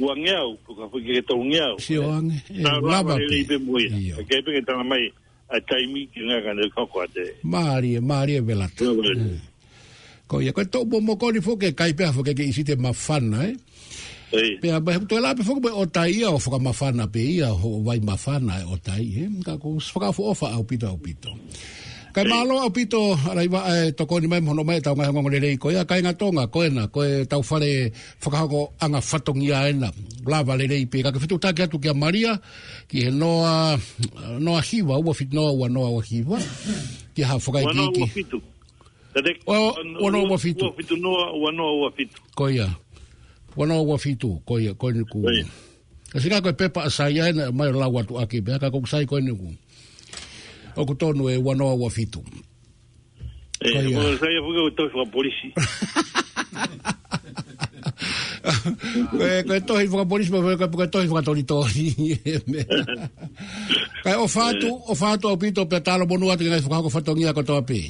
ua ngeau, puka koe ke tau ngeau. Si o ange, e, lava lere i pe muia. Ke he peke tanga mai a taimi ki unga kane kakoa te. Maari, maari e, e velata. Lava lere. Ko ia koe tau pomo koni fo ke kaipea fo ke ke isi te mawhana, eh? Pea ba hapu tue lape whaka mai o tai ia o whaka mafana pe ia o wai mawhana e o tai ia. Ka ko whaka fu ofa au pito au pito. Kai malo au pito arai wa e toko ni mai mohono mai tau mai hongo ngore reiko ia. Kai ngatonga koena koe tau whare whakahako anga whatongi a ena. Lava le pe. Ka ke whetu tāke atu ki a Maria ki he noa, noa hiwa ua fit noa ua noa ua hiwa. Ki ha whakai kiki. Ua noa ua fitu. Ua ua fitu. Ua noa ua fitu. Koia. Ua noa ua fitu. Wana wa fitu ko ia ko ni ku. Asika ko pepa sa ya na mai la wa tu aki be ka ko sai ko ni ku. O ku tonu e wana wa fitu. Eh, ah. E ko sai fu ko to fu polisi. Eh, ko to tohi fuka polisi ko koe puka tohi fuka tori tori. Ka o fatu, o fatu o pito pe talo bonu atu ngai fatu hako ko to pe.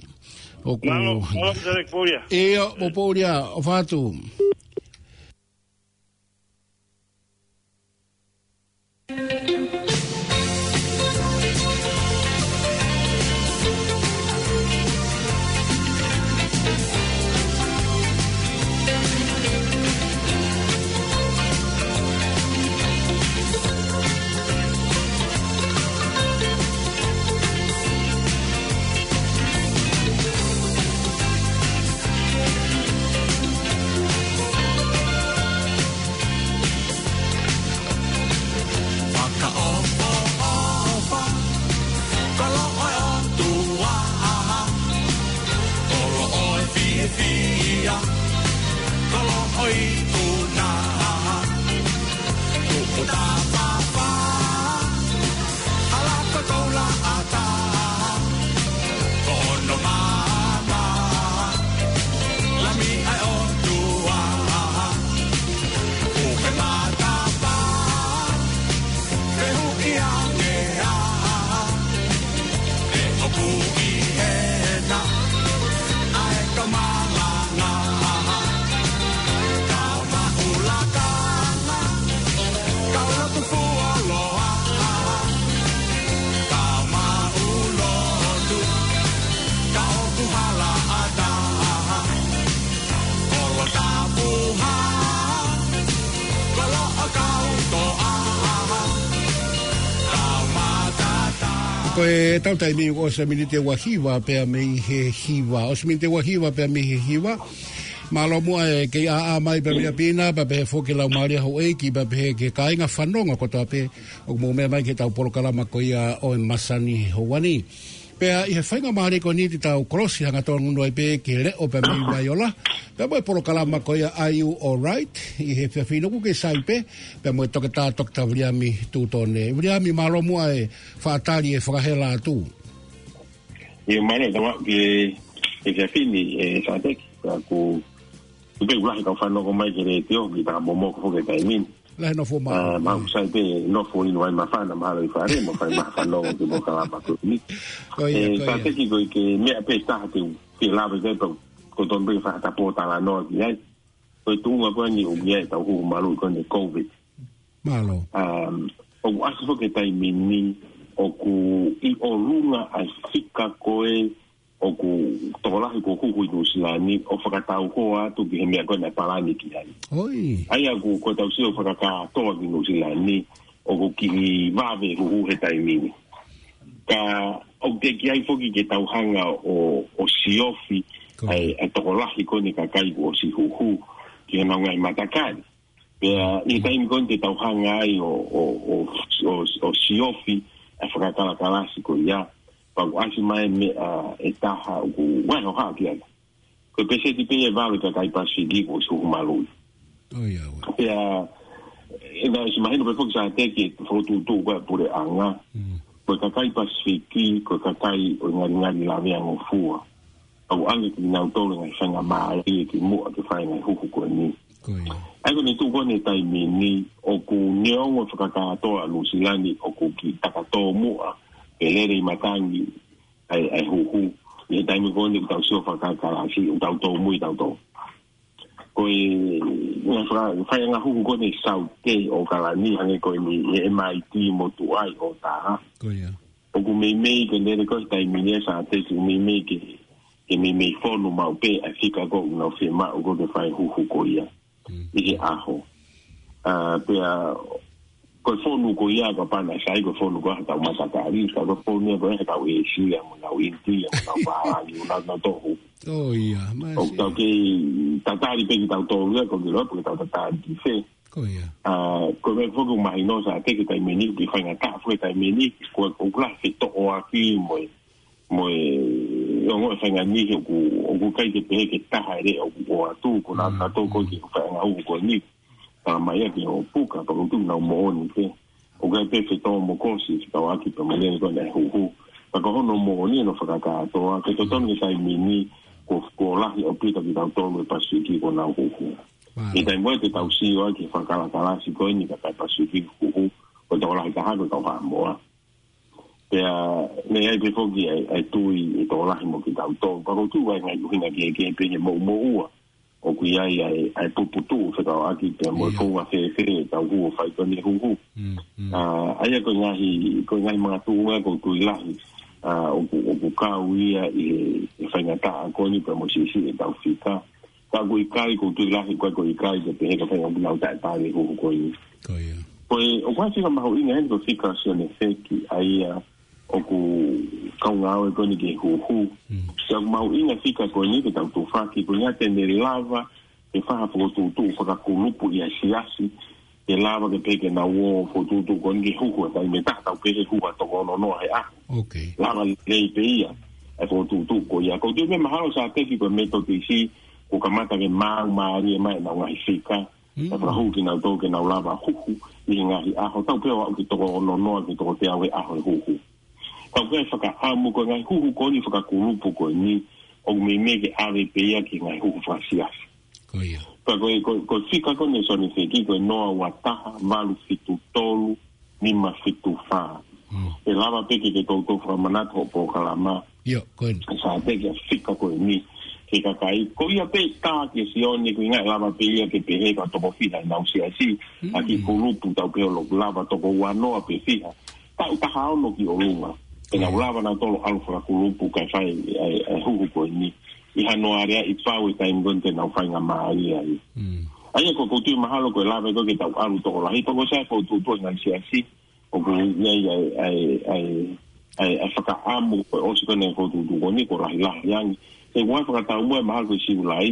O ku... Malo, o polia, o fatu. Thank you. koe tau tai mi o sa mini te wahiwa pe a mi he hiwa. O sa mini te wahiwa pe a mi he hiwa. Ma lo mua e kei a a mai pe mea pina, pa pe he fwke lau maari a hau eiki, pa pe he ke kainga whanonga kotoa pe. O mua mea mai ke tau polo kalama koe a o e masani hoani pea i he whainga maare ko ni te tau krosi hanga tō ngundo i pē ki le o pe mei mai ola. Pea mo e poro kalama ko ia are you alright? I he pia whino kuke sai pē. Pea mo e toke tā toke tā vriami tū tōne. Vriami maro mua e whātari e whakahela tū. I o mare tawa ki e pia whini e sateki. Pea ku tupe urahi tau whanoko mai kere e teo ki tā momoko fuke tai la no fo ma ah, ma o sai pe no fo ni wai ma fa na ma lo i fare mo fa ma fa no ki mo ka ma ku ni eh, e pa te ki goi ke me a pe ta te ki la ve te ko ton be fa ta po ta la no ki ai ko tu ma ko ni u mi ai ta u ma lo ko ni covid ma lo um o asu ke ta i mi ni o ku i o runga a sika ko e o ku tokolahi ko kuku ku silani o whakatau hoa tu ki hemea koe na parani ki hai. Oi. Ai a ku ko tau sio whakaka toa ki no o ku ki wawe huhu he taimini. Ka o te ki ai foki ke tau hanga o, o siofi ai a tokolahi kone ka kai o si huhu ki hena ngai matakari. Pea ni mm. taimi kone te tau hanga ai o, o, o, o, o siofi a e whakakala kalasi ko pagu asi mai me a e taha u wano ha ki ana. Koe pese ki pene vale ka kai pasi ki ko su humalu. Oh, yeah, Pea, e da isi e mahenu pe fokisa a teke fotu tu kwa pure anga. Mm. Koe ka kai pasi ki, koe ka kai o ngari ngari la vea ngofua. Pagu ane ki nau tole ngai sanga maa e ki mua ki fai ngai huku kwa ni. Koe. Ego ni tu kwa ni tai mini, oku neongo fakakatoa lusilani oku ki takatoa mua. Koe elere i matangi ai ai hu hu e dai mi gonde ta so fa ka ka si un ta to mu ta to ko i un fra fa en a hu ko ni sa u te o ka la ni ane ko mi e, e mai ti mo tu ai o ta ha ko ya o ku mi mi ke ne ko ta mi ne sa te ku mi mi ke ke mi mi fo no ma pe a si ka ko no fi ma o ko ke fa hu hu ko ya mm. i ke a ho a ah, pe a ko fonu ko ia ka pana sai ko fonu ko ta ma ka ri ka ko fonu ko ka we si ya mo na winti ya mo na ba ni una na to hu oh ia ma o ta ke ta ta ri pe ki ta to ru ko ki ro ko ta ta ta ki se ko ia a ko me fo ko mai no sa te ki ta me ni ki fa na ta fo ta me ni ko o kla se to o a ki mo mo o ngo fa na ni ko o ko kai te pe ke ta ha re o ko atu ko na na to ko ki fa na u ko ni pa mai ke o puka pa tu na mo ni ke o ga pe pe to mo ko si pa wa ki pa mai ni ko na hu hu pa ko no mo ni no fa ka ka to a ke to to ni sai mi ni ko ko la ki o pi ta ki ta to mo pa si ki ko na hu hu ni dai mo te ta u si o ki fa ka la ka la si ko ni ka pa si ki hu hu ko to la ka ha ko ka pa mo a te a me ai ke fo ki ai tu i to la mo ki ta to pa ko tu ai ngai ku ni ki ki pe ni mo mo u a o kui ai ai ai pupu tu se ka aki te mo yeah. fuwa se se ta ku fa to ni ku ku a ai ko nga hi ko nga ma tu nga ko ku la hi a ah, o ku o ku ka u ia i e, fa nga ta ko ni pe mo si si e ta u fi ka ka ku kai ko tu la hi ko ko kai te pe ka fa nga na ta ta ni ku ku ko ia ko o kwa si ka ma ho i nga ko fi ka se ne se ki ai a uh, o ku kaunga au e koni ke huhu. Hmm. Sia mau inga fika koni ke tau tufaki, koni ate ne lava, e faha fukotutu, faka kulupu ia siasi, e lava ke peke na uo fukotutu koni ke huhu, e tai metak tau pese huhu ato kono noa he ahu. Ok. Lava lei pe ia, e fukotutu ko ia. Kau tiu me mahalo sa teki koe meto te isi, ku kamata ke mau maari e mai na uai fika, e faha hmm. huhu ki nau tau ke nau lava huhu, i ngahi aho, tau pewa uki toko ono noa ki toko te awe aho e huhu kwa kwa faka amu kwa ngai huku kwa ni faka kurupu kwa ni ogumimege ave peya ki ngai huku kwa siyasi kwa kwa kwa fika kwa ne soni fiki kwa noa wataha malu fitu tolu ni mafitu faa mm. e lava peke ke koutou fra manato opo kalama yo kwa ni e sa peke fika kwa ni ke kakai ko ia pe ta ke si oni ku ngai lava pe ia ke pehe ka to fina na usia si aki kulu tu ta ke mm. lo lava to ko wano a pe fina ta ta ha ki o e na ulava na tolo alu fra kulupu ka fai e huku ko ni i hano area i pau e kai mbente na ufai nga maa i ai hmm. ai e koko tui mahalo ko e lave koke tau alu toko lahi pako sa e koko tu tu ngai si asi o ku nei ai ai ai ai ai faka amu o si kone koko tu tu koni ko lahi lahi yangi e kua faka tau mua e mahalo ko si ulai ai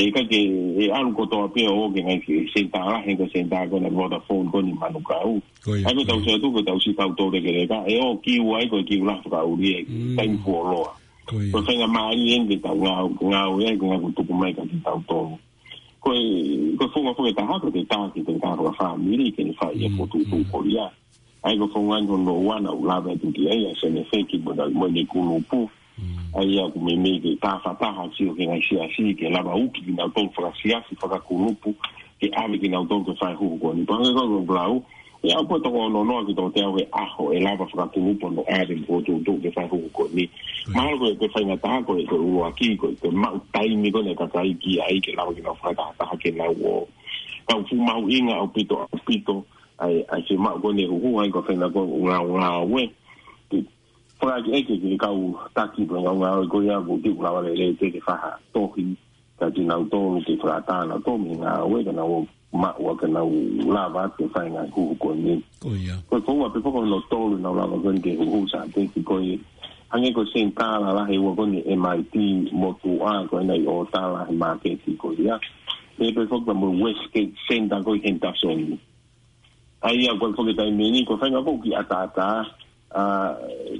e ka ke e alu ko toa pia o ke ngai se ta a he ka se ta ko na vota fon ko ni manu ka u ai ko tau se tu ko tau si pau to de ke ka e o ki u ai ko ki u la ka u ri mm. e ka i fo lo a ko se nga ma ai en de ta nga u nga u ai ko nga ku tu ku mai ka ki pau to ko ko fo nga fo ke ta ha ko ke ta ki ke ta ro fa mi ri ke ni fa e fo mm. tu tu ko ri a ai ko fo nga ngon lo wa na u la ba tu ki ai a se ne fe ki bo da mo ni ku lu pu ai aku me me ke ta fa ta ha si o ke ngai si asi ke la ba uki na to fra si asi fa ka ku lupu ke a me ke na to ke fa ku ku ni pa ka ko blau ya ko to ko no no ki to te ave a ho e la ba fra ku lupu no a de ko to to ke fa ku ku ni ma ko ke fa na ta ko ke u aki ko ke ma tai mi ko ne ka kai ki ai ke la ba ki na fa ta ta ke na wo ka fu ma u inga o pito o pito ai ai se ma ko ne ku ai ko fa na ko u la u la we Pora ki eke ki kau taki pura ngā ngā koe a ko te kura wale rei te ke whaha tohi ka ti ngau tōru ke kura tāna tōmi ngā weka nā o mātua ka nā u lava te whai ngā kuhu koe ni. Koe kua pe poko no tōru nā lava koe ni ke kuhu sa te ki koe hange ko sen tāla lahi ua koe ni MIT motu a koe nei o tāla hi māke ki koe ia. Pe pe poko mo Westgate Center koe hentasoni. Aia koe poko tai meni koe whai ngā koe ki atata. Aia koe poko tai meni koe whai ngā koe ki atata a ah,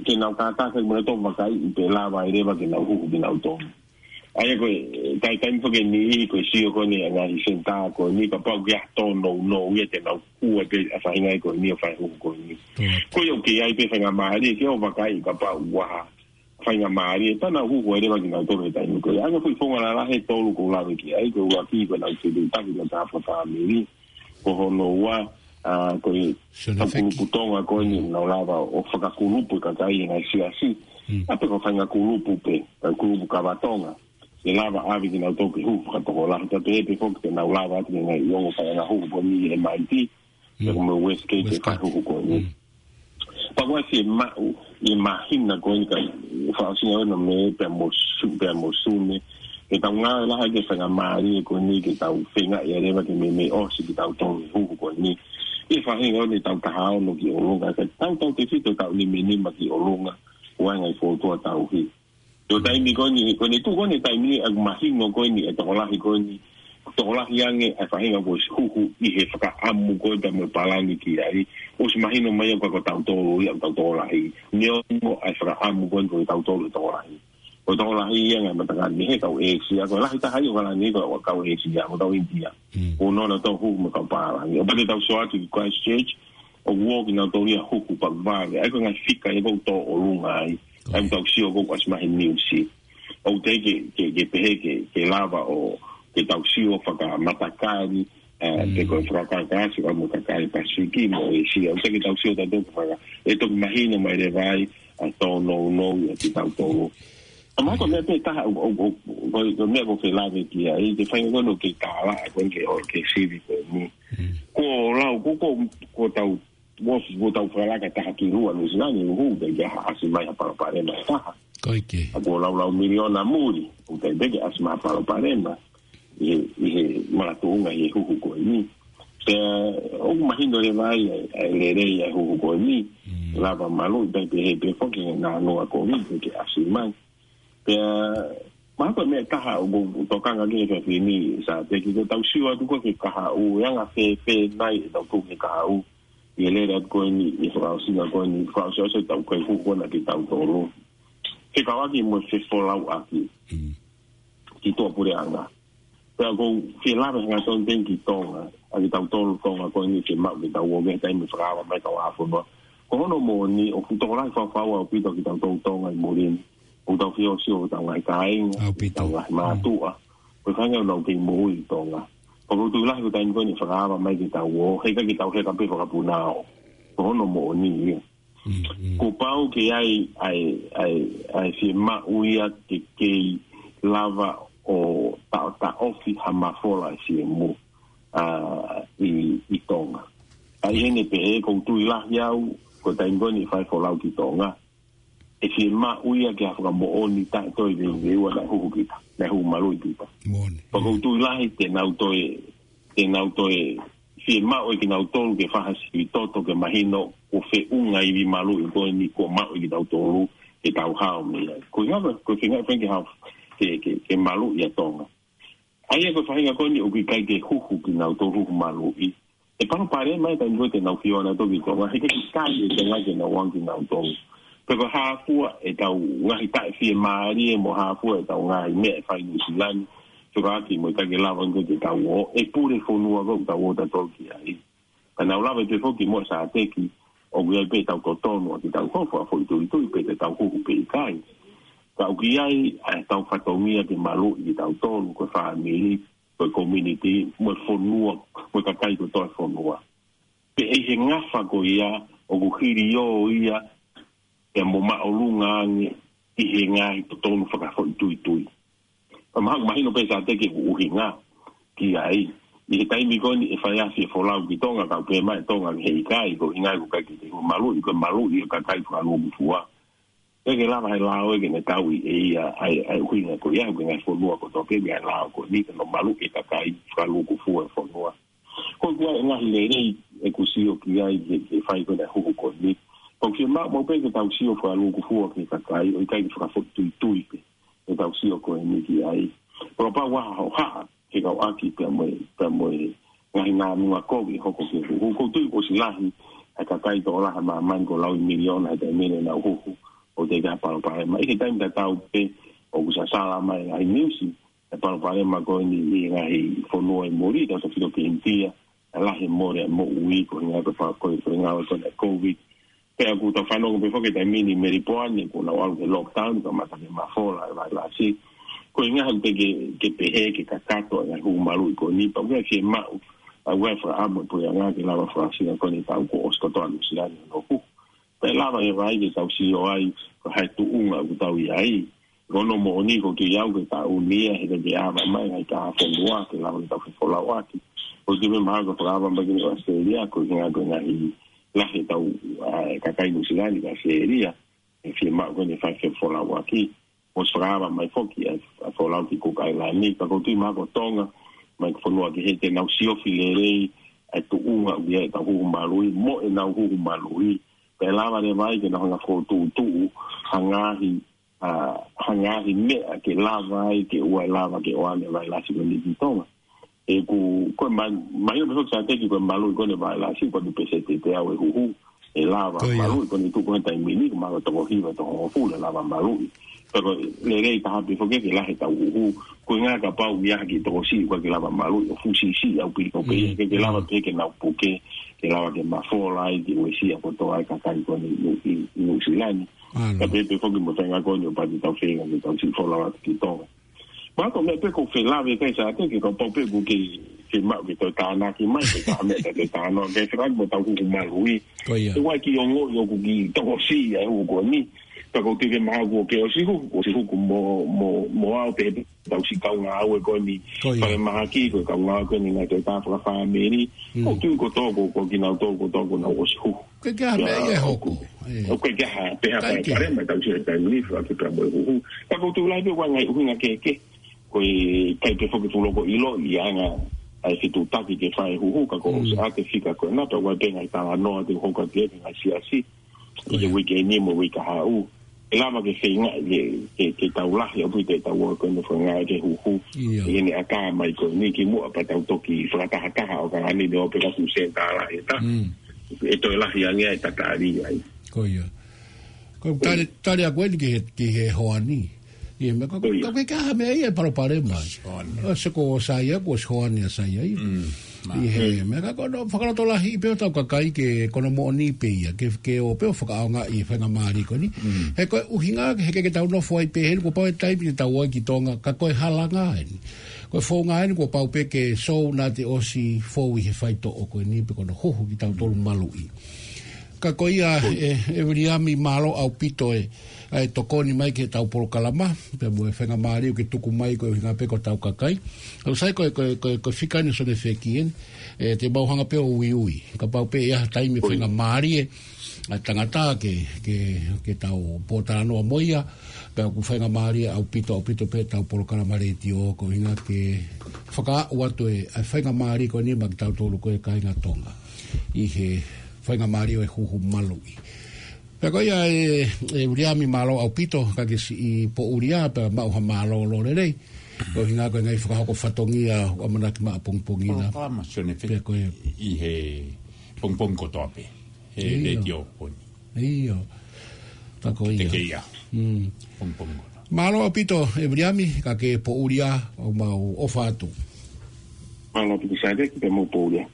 ke na ka ta ke mo to ma kai pe la ba ire ba ke na hu ni na to ai e ko kai kai mo ke ni ko si o ko ni nga ni sen ta ko ni pa pa ya to no no ye te na ku e pe a fai nga ko ni o fai hu ko ni ko yo ke ai pe fai nga ma ri e ke o ba kai pa pa wa fai nga ma ri e ta na hu ko ire ba ke na to ni ta ni ko ai ko fu nga la la he to lu ko la ki ai ko wa ki ko na ki ta ki ta fa fa mi ko ho no wa a ah, koe kakulukutonga koe ni mm. nao lawa o whakakulupu ka kai e ngai sia si mm. a peko whainga kulupu pe kakulupu ka watonga e lawa awi ki nao toki hu whakatoko lahi ta te epe fok te nao lawa ati ngai iongo whainga na huku po ni e mai ti e mm. kume west gate e kakuhu koe ni pa koe si e ma u e mahina koe ni ka whaosina oena me e pe amosu pe amosu me e tau ngā e laha i ke whainga maari e koe ni ke tau whainga i e arewa ke me me osi ke tau tonu hu koe ni e fa e o ni tau ta ha o no ki o longa ka tau tau te fito tau ni mini ma ki o longa o ai ngai foto a tau hi yo hmm. tai mi ko ni ko ni tu ko ni tai mi ag ma hi no ko ni e to la hi ko ni to la hi ange e fa e o ko hu hu i he fa ka am ko ta mo pa la ni ki ai o si mahi no mai ko ko tau to o ia tau to la hi ni o ngo e fa ka am ko ko tau to o to la hi o tau lahi ia ngai matangani he kau eesia ko lahi tahai o kalani ko o kau eesia o tau india hmm. o no na tau huu makau pārangi o pate tau soatu i Christchurch o walk na tau ria huku pa vāge aiko ngai fika e kou tō o runga ai aiko tau sio kou kwa smahi niusi o te ke ke ke pehe ke ke lava o ke tau sio whaka matakari te eh, hmm. koe whakakakasi o matakari pasiki mo eesia o te ke tau sio tau tōku whaka e tōku mahina mai re vai a tō nou nou a ti tau tōku a mako me pe ta o o o o me go fela me dia e de fanga no ke ka la ko ke e o ke e si bi ko ni hmm. ko la ko ko ko ta o mo go ta fela ka ta ki rua no zina ni hu de ja asi mai a para pare na e ta ko ke a go la la miliona na muri o te de asi mai a para pare na e e ma la tunga e hu ko ni se o ma hindo le vai le re ya hu ko ni hmm. la ba malu de pe pe ko ke na no a ko ni ke asi mai Pea, mahapa mea kaha o tokanga ngi fe fe ni sa te ki te tau siwa tuko ke kaha u yanga fe fe nai e tau tuko ke kaha u i ele rat koe ni i whakao singa koe ni i whakao siwa tau koe kukona ke tau tolo ke kawaki mo fe folau aki ki toa pure anga pea kou fe lara hanga ton ten ki tonga a ki tau tolo tonga koe ni fe mau ke tau o mea tai mi whakao mai tau hafo no kono mo ni o kutokorai whakao au pito ki tau tolo tonga i morini 好多 feel 燒就係解，就係嘛都啊，佢翻有路地冇移動啊，我老對啦，佢第二個年份啊，咪佢就我，佢家佢就佢咁俾我個半鬧，我可能冇呢嘅，古包佢係係係係是乜會啊嘅嘅 lava 哦，打打 office 係咪 follow 是冇啊移移動啊，喺呢邊講對啦，有佢第二個年份 follow 移動啊。e si ma uia ke a whaka mooni ta toi te uke ua na huku kita, na huku marui kita. Mooni. Paka utu ilahi te nau toi, te nau toi, si ma ui ki nau tolu ke whaha sili toto ke mahino o fe unga i vi marui koe ni ko ma ui ki nau tolu ke tau hao me ia. Koi ngapa, koi whinga e whenke hao ke, ke, ke marui a tonga. Aia koi whahinga koe ni uki kai ke huku ki nau tolu huku marui. E pano pare mai tai nui te nau fiona toki kwa, hei ke ki kai e te ngai ke nau wangi nau tolu. Pepe hafua e tau ngahi tae fie maari e mo hafua e tau ngahi mea e fai nusilani. Tuka aki mo i tage lawa ngu te tau o e pure fonua gau tau o ta toki a i. Kana u lawa te foki mo sa teki o guia pe tau kotono a ti tau kofu a foi tui tui pe te tau kuku pe i kai. Ka u guia i a tau fatomia te malu i te tau tonu kwa whaamili kwa community mo e fonua mo e kakai kwa toa fonua. Pe e he ngafa ko ia o kuhiri yo ia e mo ma olu nga ni i e nga i to tonu fa ka fo i tui tui. Pa ma ma hino pesa te ke u hi nga ki a i. I he taimi ko ni e fa yasi e fo lau ki tonga ka upe ma e tonga ni he i ka i ko i nga i ko ka ki te ko malu i ko malu i ka kai fo ka lu mutu wa. E ke lava he lau e ke ne tau i e i a hui nga ko i a hui nga fo lua ko toke mi a lau ko ni ke no malu i e ka kai fo ka lu ku fu e fo lua. Ko kua e ngahi le rei e kusio ki a i ke fai ko ne hu ko ni ko o ke ma mo pe ke tau si o fa lu ku fu o ke ka kai o kai fu ka fu tu tu i pe o tau si o ko e ni ai pro pa wa ho ha ke ka a ki pe mo pe mo e ga ina mu a ko ke ho ko ke ku ku tu ko si la hi a ka kai to la ha ma man ko la u miliona de mele na ho ho o de ga pa pa e ma e kai da tau pe o ku sa sala ma e ai ni si e pa pa e ma ko ni i ga hi fo no e mo ri da so ki do ke ntia la hi mo re mo u i ko ni a pa ko ko ni a ko ni e aku ta fano ko pefo ke ta mini meri poan ni kuna wal ke lockdown ka mata ke mafola e vai lasi ko inga hal peke ke pehe ke kakato e aku malu i koni pa wea ke mau a wea fra amu e puya nga ke lava fra sina koni ta uko oskoto anu sila ni no ku pa e lava e vai ke tau si yo ai ko hai tu unga ku tau i ai rono mo oni ko ki yau ke ta unia he de de ava mai hai ta hafe mua ke lava ni tau fefola wati ko ki me maha ko fra ava mba ki ni wa seria ko inga ko inga hii lahi tau eh, kakai musilani ka seeria e fi ma ko ni fai fai fola wa ki o sprava mai foki a eh, fola ki ku kai la ni ka kuti ma ko tonga mai fonua ki hete nau sio filerei a e tu unga bia e ta hu malui mo e nau hu malui pe lava ne mai ke nau na ko tu tu hangahi a ah, hangahi me ke lava ai ke ua lava ke o ane vai la si ni tonga e ku ko e ma ma yo pensa te ki ko e ma lu ko ne va la si ko du pese te te awe hu hu e la va ma lu ko ni tu ko ta mi ni ma lo to hi va to ho fu la va ma lu pero le rei ta hapi fo ke ki la heta hu hu ko e nga ka pa u ya ki to si ko ki la va ma lu o fu si si au pi ko mm. pe ke ki la va pe ke na pu ke ke la va ke ma fo la i ki we si a ko to ai ka ka ko ni ni ni si la ni ka pe pe fo ki mo ta nga ko ni pa ti ta fe ni ta si fo la va ki to ma to me pe ko fe la ve kai sa te ki ko po pe ku ki ki ma ki to ta na ki mai ta me te ta no ge tra mo ta ku ma lui to wa ki yo ngo yo ku ki to ko si ya u ko ni ta ko ti ke ma ku ke o si ku o si ku mo mo mo a pe ta u si ka un a u ko ni pa me ma ki ko ka ma ko ni na te ta fa fa me ni o ki ko to ko ko ki na to ko to ko na o si ku ke ga me ye ho ku o ke ga pe ha pa ka re ma ta u si ta ni fa ki pra mo ku ta ko tu la ke ke ko i kai te fuki tuloko ilo i anga ai fitu taki te fai huhuka ko mm. a te fika ko nata wa te ngai tanga noa te hoka te ngai si a si i te wiki e nimo wika ha u e lama ke fei ngai te, te, te taulahi a pui te taua ko ino fai ngai e te huhu i e ene a kaa mai ko ni ki mua pa tau toki i whakataha kaha o ka ngani ne opera ku se ta ala e ta e toi lahi a ngai ta ai ko ia ko tari a kwen ki he hoa ni ko I e me, kako e kaha mea ia paro pare mai. Se ko o sai e, ko o ni a sai I mm, he me, kako no, whakaroto lahi i peo tau kakai ke kono mo ni pe ia, ke, ke o peo whakaonga i e whenga maari koni. Mm. He koe uhinga, he ke ke tau no fuai pe he ko pau e taipi ni tau oi ki tonga, kako e halanga heni. Ko e whonga heni, ko pau pe ke sou nā te osi fōu i he whaito o ko ni, pe kono hohu ki tau tolu malu i ka koia e e mi malo au pito e ai toko ni mai ke tau por kalama pe mo fe na mari ke toku mai ko hinga pe ko tau kakai au sai ko ko ko ko fika ni so de fekien e te bau hanga pe ui ui ka pau pe ya tai mi fe na mari e tangata ke ke ke tau potara no moia pe ku na mari e au pito au pito pe tau por kalama re ti o ko hinga ke foka faka watu e na mari ko ni mag tau tolu ko e kainga tonga i he fai nga mario e huhu malu i. Pe koi a e, e uria mi malo au pito, ka ke si i po uria, pe ma uha malo lo re rei, mm. ko hinga koe ngai whakahoko fatongia o mana ki maa pungpungina. Pa ma sione e i he pungpung ko tope, he le tio poni. Iyo, tako iyo. Te keia, mm. pungpung ko. Malo au e uria ka ke po uria o mau ofa atu. Malo au pito sa e dek, pe mau po uria.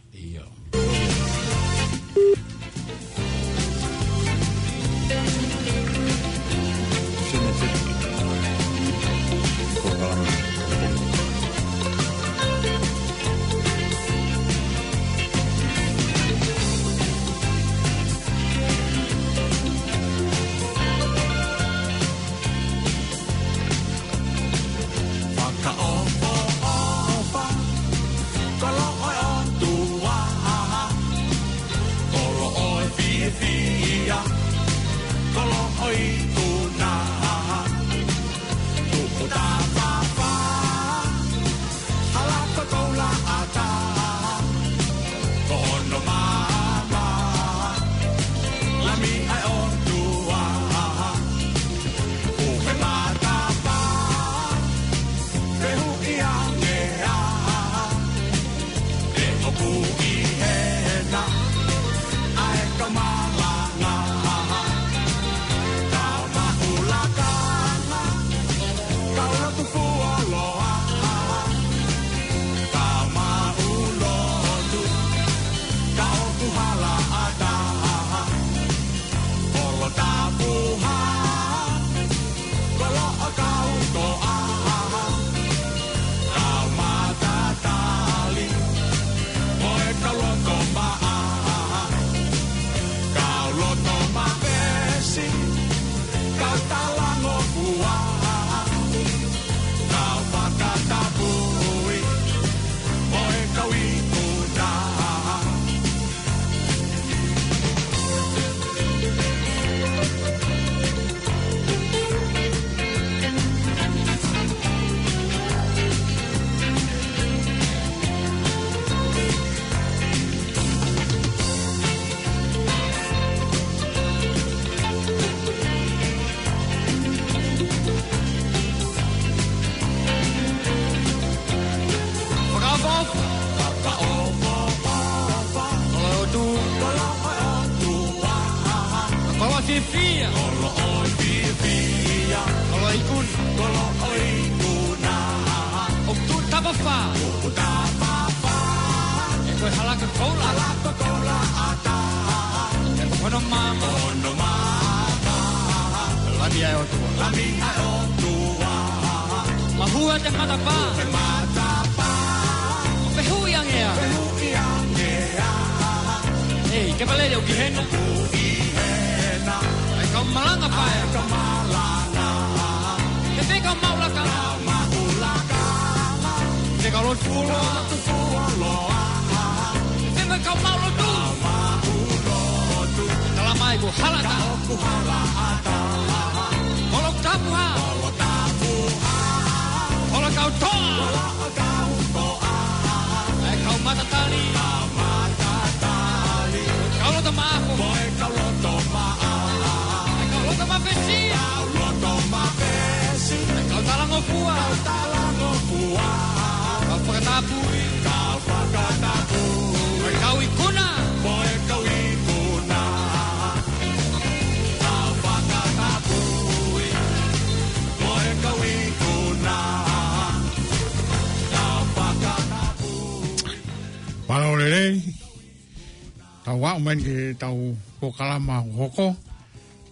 tau wā mai ke eh, tau pokalama hoko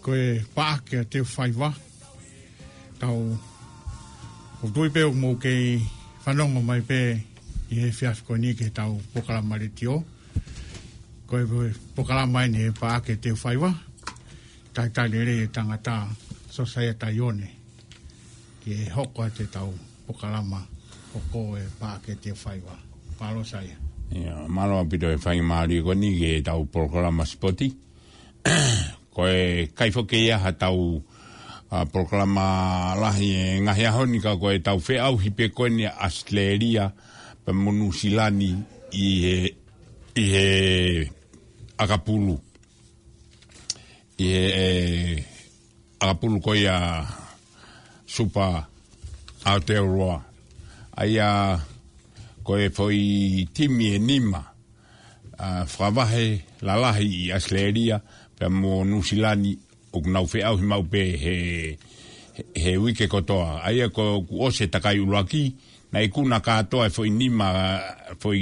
koe e paa ke te whai tau o tui pe o mō ke whanongo mai pe i he fiaf ko ni ke tau pokalama re tio ko e pokalama ni e paa ke te whai wā tai tai lere e tangata sosaya tayone ki e hoko a te tau pokalama hoko e paa ke te whai wā palo saia Mano apito e whai maari ko ni ge tau programa spoti. ko e kaifo ke ia ha tau uh, programa lahi e ngahi aho ni ka ko e tau whi hi pe koe ni Asleria pa munu silani i he, Akapulu. I he e, Akapulu ko ia supa Aotearoa. Aia... Uh, ko e foi timi e nima a uh, fravahe la lahi i Asleria pe mo nusilani o nau fe au himau pe he, he, he wike kotoa ai ko ose takai uruaki na i kuna katoa e foi nima foi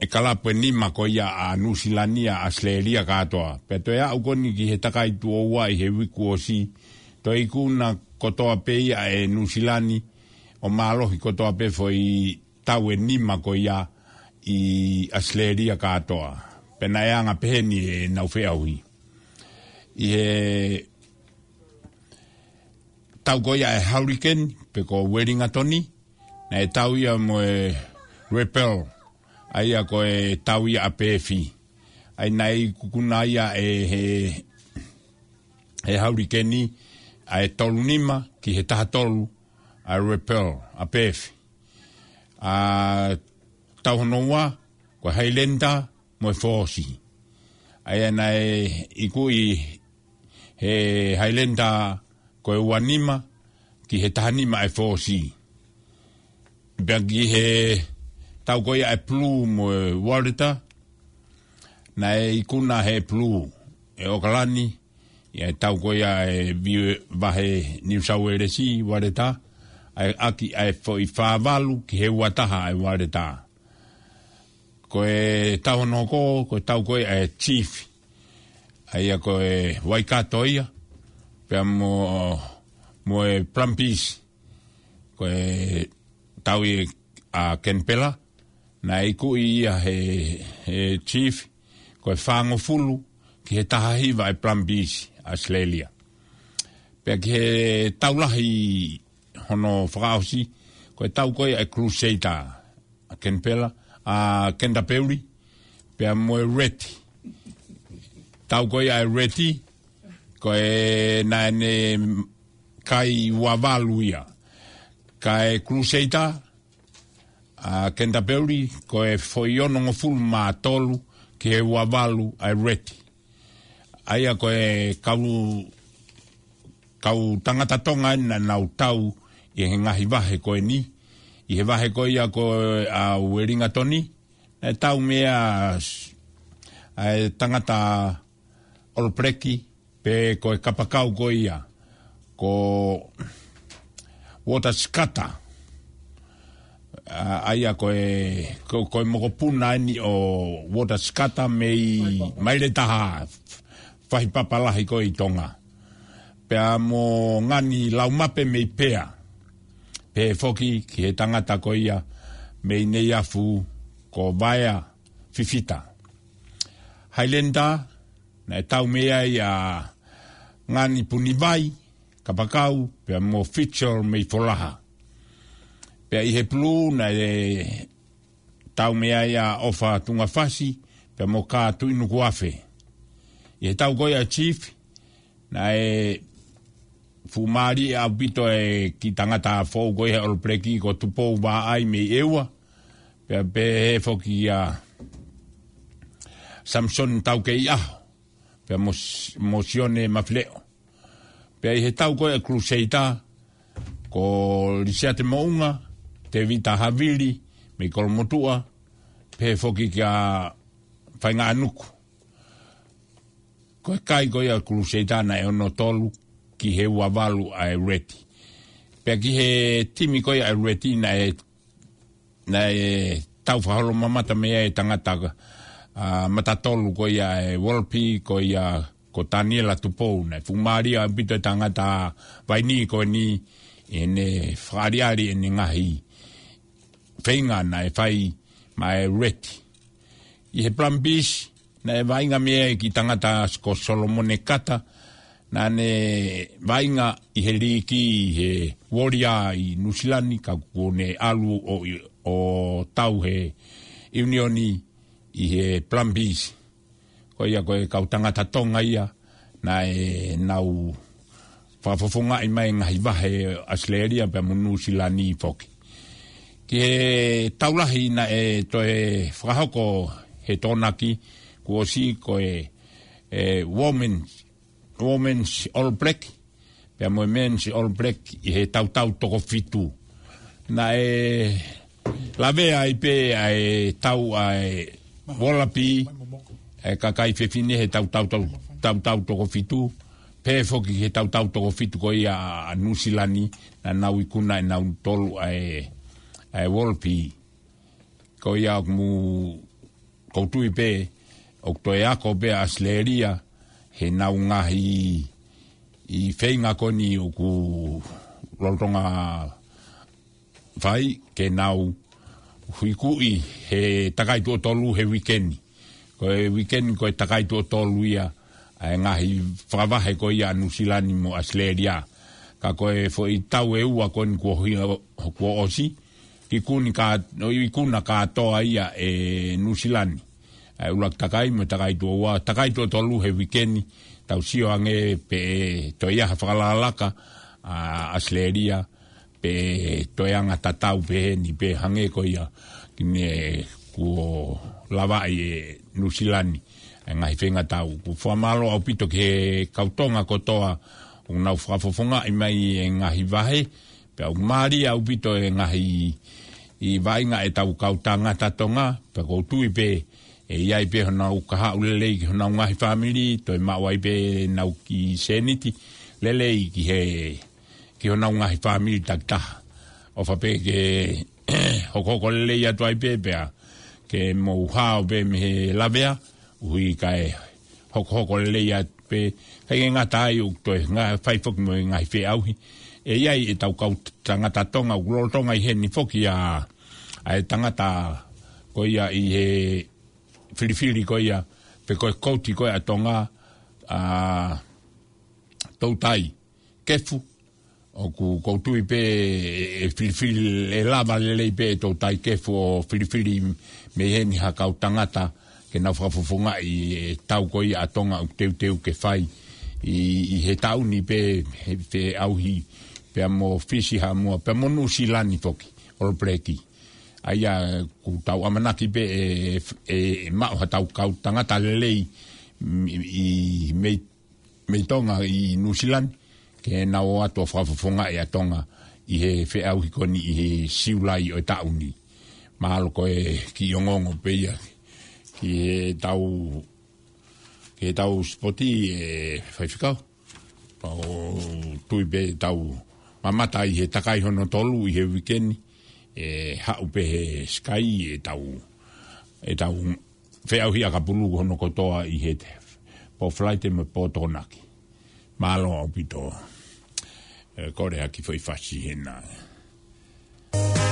e kalapo e nima ko ia a nusilania Asleria katoa pe to e au koni ki he takai tu oua i he wiku osi to i kuna kotoa pe ia e nusilani Asleria o malo i koto ape foi tau e nima ko ia i asleria ka atoa. Pena e anga peheni e naufea hui. I e tau ko ia e hurricane pe ko wearing atoni na e tau ia mo e repel aia ko e tau ia a pefi ai nai kukuna ia e he e hurricane ni a e tolu nima ki he taha tolu a repel a pef a tau no wa ko hailenda mo fosi ai na e iku i he hailenda ko e wanima ki he tani ma e fosi bagi he tau ko ia e plu mo e warita na e iku na he plu e okalani ia e tau ko ia e vahe ni usau e resi warita e ai aki ai foi favalu ki he wataha ai wale ta. Ko e tau no ko, ko tau koe ai chief. Ai ako e waikato ia, pia mo, mo e prampis. Ko e tau i a Kenpela, na i kui ia he, he chief, ko e whango fulu ki he taha hiva e prampis, Aslelia. Pia ki he taulahi ia, hono whakaosi, ko e tau koe e Crusader, a Ken Pela, a Kenda Peuri, pia moe Reti. Tau koe e Reti, ko e naene kai wavaluia, ka e Crusader, a Kenda Peuri, ko e foiono ngofulu ma tolu, ki e wavalu e Reti. Aia ko e kau kau tangata tonga ina nau tau i he ngahi wahe koe ni, i he wahe koe ia koe a ueringa toni, e tau mea a e tangata olpreki pe koe kapakau koe ia, ko wota skata, aia koe, koe, koe mokopuna ni o wota skata mei maile taha fahi papalahi i tonga. Pea mo ngani laumape mei pea pe e foki ki he tangata koia me nei afu ko vaia fifita. Hailenda, na e tau mea i a ngani punibai, vai, ka pakau, pe a mo fitur mei folaha. Pe a ihe plu, na e tau mea i a ofa tunga fasi, pe a mo ka tuinu kuafe. I he tau goi a chief, na e fumari e a pito e ki tangata a fou koe he orpreki ko tupou wā ai me ewa pe pe he foki a Samson tau ke i aho pe mosione mafleo pe he tau koe a kruseita ko lisea te maunga te vita havili me kolomotua pe he foki ki a whainga anuku koe kai koe a kruseita na e ono tolu ki he wavalu a e reti. Pea ki he timi koi a e reti na e, na e tau whaholo mamata mea e tangata uh, matatolu koi a e walpi koi a ko Taniela Tupou, nei fumari a pito e tangata vaini ko ni e ne whariari e ne ngahi. Whenga na e whai ma e reti. I he plan bish, na e vainga mea e ki tangata ko Solomone Kata, na ne vainga i he riki i he waria i Nusilani ka kukone alu o, o tau he unioni i he plan bis ko ia koe kautanga tatonga ia na e nau whafofunga i mai ngahi vahe Australia pe mu Nusilani i foki ki he taulahi na e toe whakahoko he tonaki kuosi koe e, e woman's women's all black pe mo men's all black i he tau tau toko fitu na e la ve ai pe ai e tau ai volapi e ka kai fe fini he tau tau tau tau tau toko fitu pe fo ki he tau tau toko fitu ko ia nusilani na nau ikuna e nau tolu ai e, ai volapi e ko ia mu ko tu ipe ok to ia ko be asleria he naungahi i whenga koni o ku rotonga whai ke nau hui kui he takai tu tolu he weekend ko e weekend ko e takai tu tolu ia e ngahi whawahe ko ia nusilani mo asleria ka ko e fo i tau e ua koni kua hui kua osi ki kuni ka no i kuna ka ia e nusilani ai ula takai me takai tua ua, takai to tolu he wikeni, tau sio ange pe to ia whakalalaka a asleria pe to ia nga tatau pe ni pe hange ko ia kine kuo lava i e nusilani e ngahi whenga tau ku whamalo au pito ke kautonga kotoa unau whakafofonga i mai e ngahi vahe pe au maari au pito e ngahi i vainga e tau kautanga tatonga pe koutui pe koutui pe e ia i pēhona u kaha u lele i hona ngahi whamiri, toi mau ai pē nau ki seniti, lele i ki he, ki hona ngahi whamiri tak taha. O wha pē ke hokoko lele i atu ai pe pēa, ke mō uha o pē me he lavea, ui ka e hokoko lele i atu pē, hei ngā tāi u toi ngahi whai whuki mō ngahi whē auhi, e ia i e tau kau tangata tonga, u lorotonga i he ni whuki a, a e tangata, Koia i he filifili ko ia pe ko kouti ko ia tonga a tou tai kefu o ku koutu i pe e, e filifili e lava le lei pe tou tai kefu o filifili me hemi ha kau ke na whakafufunga i e tau ko ia tonga u teu teu ke fai i, i he tau ni pe auhi pe amo fisi ha mua pe amo nusilani foki or breki ai a ku tau amana ki pe e e, e ma ho tau kau tanga ta lei i me me tonga i New Zealand ke na o ato fa fa funga e tonga i he fe au ki koni i he siulai o e tauni ni ma ko e ki ongongo pe ia ki tau ki tau spoti e fai fikau o tui pe tau mamata i he takai hono tolu i he wikeni e hau skai e tau e tau whiau hi a ka pulu hono kotoa i he te po flight e me po tonaki malo alo au pito e, kore haki fwai hena Thank you.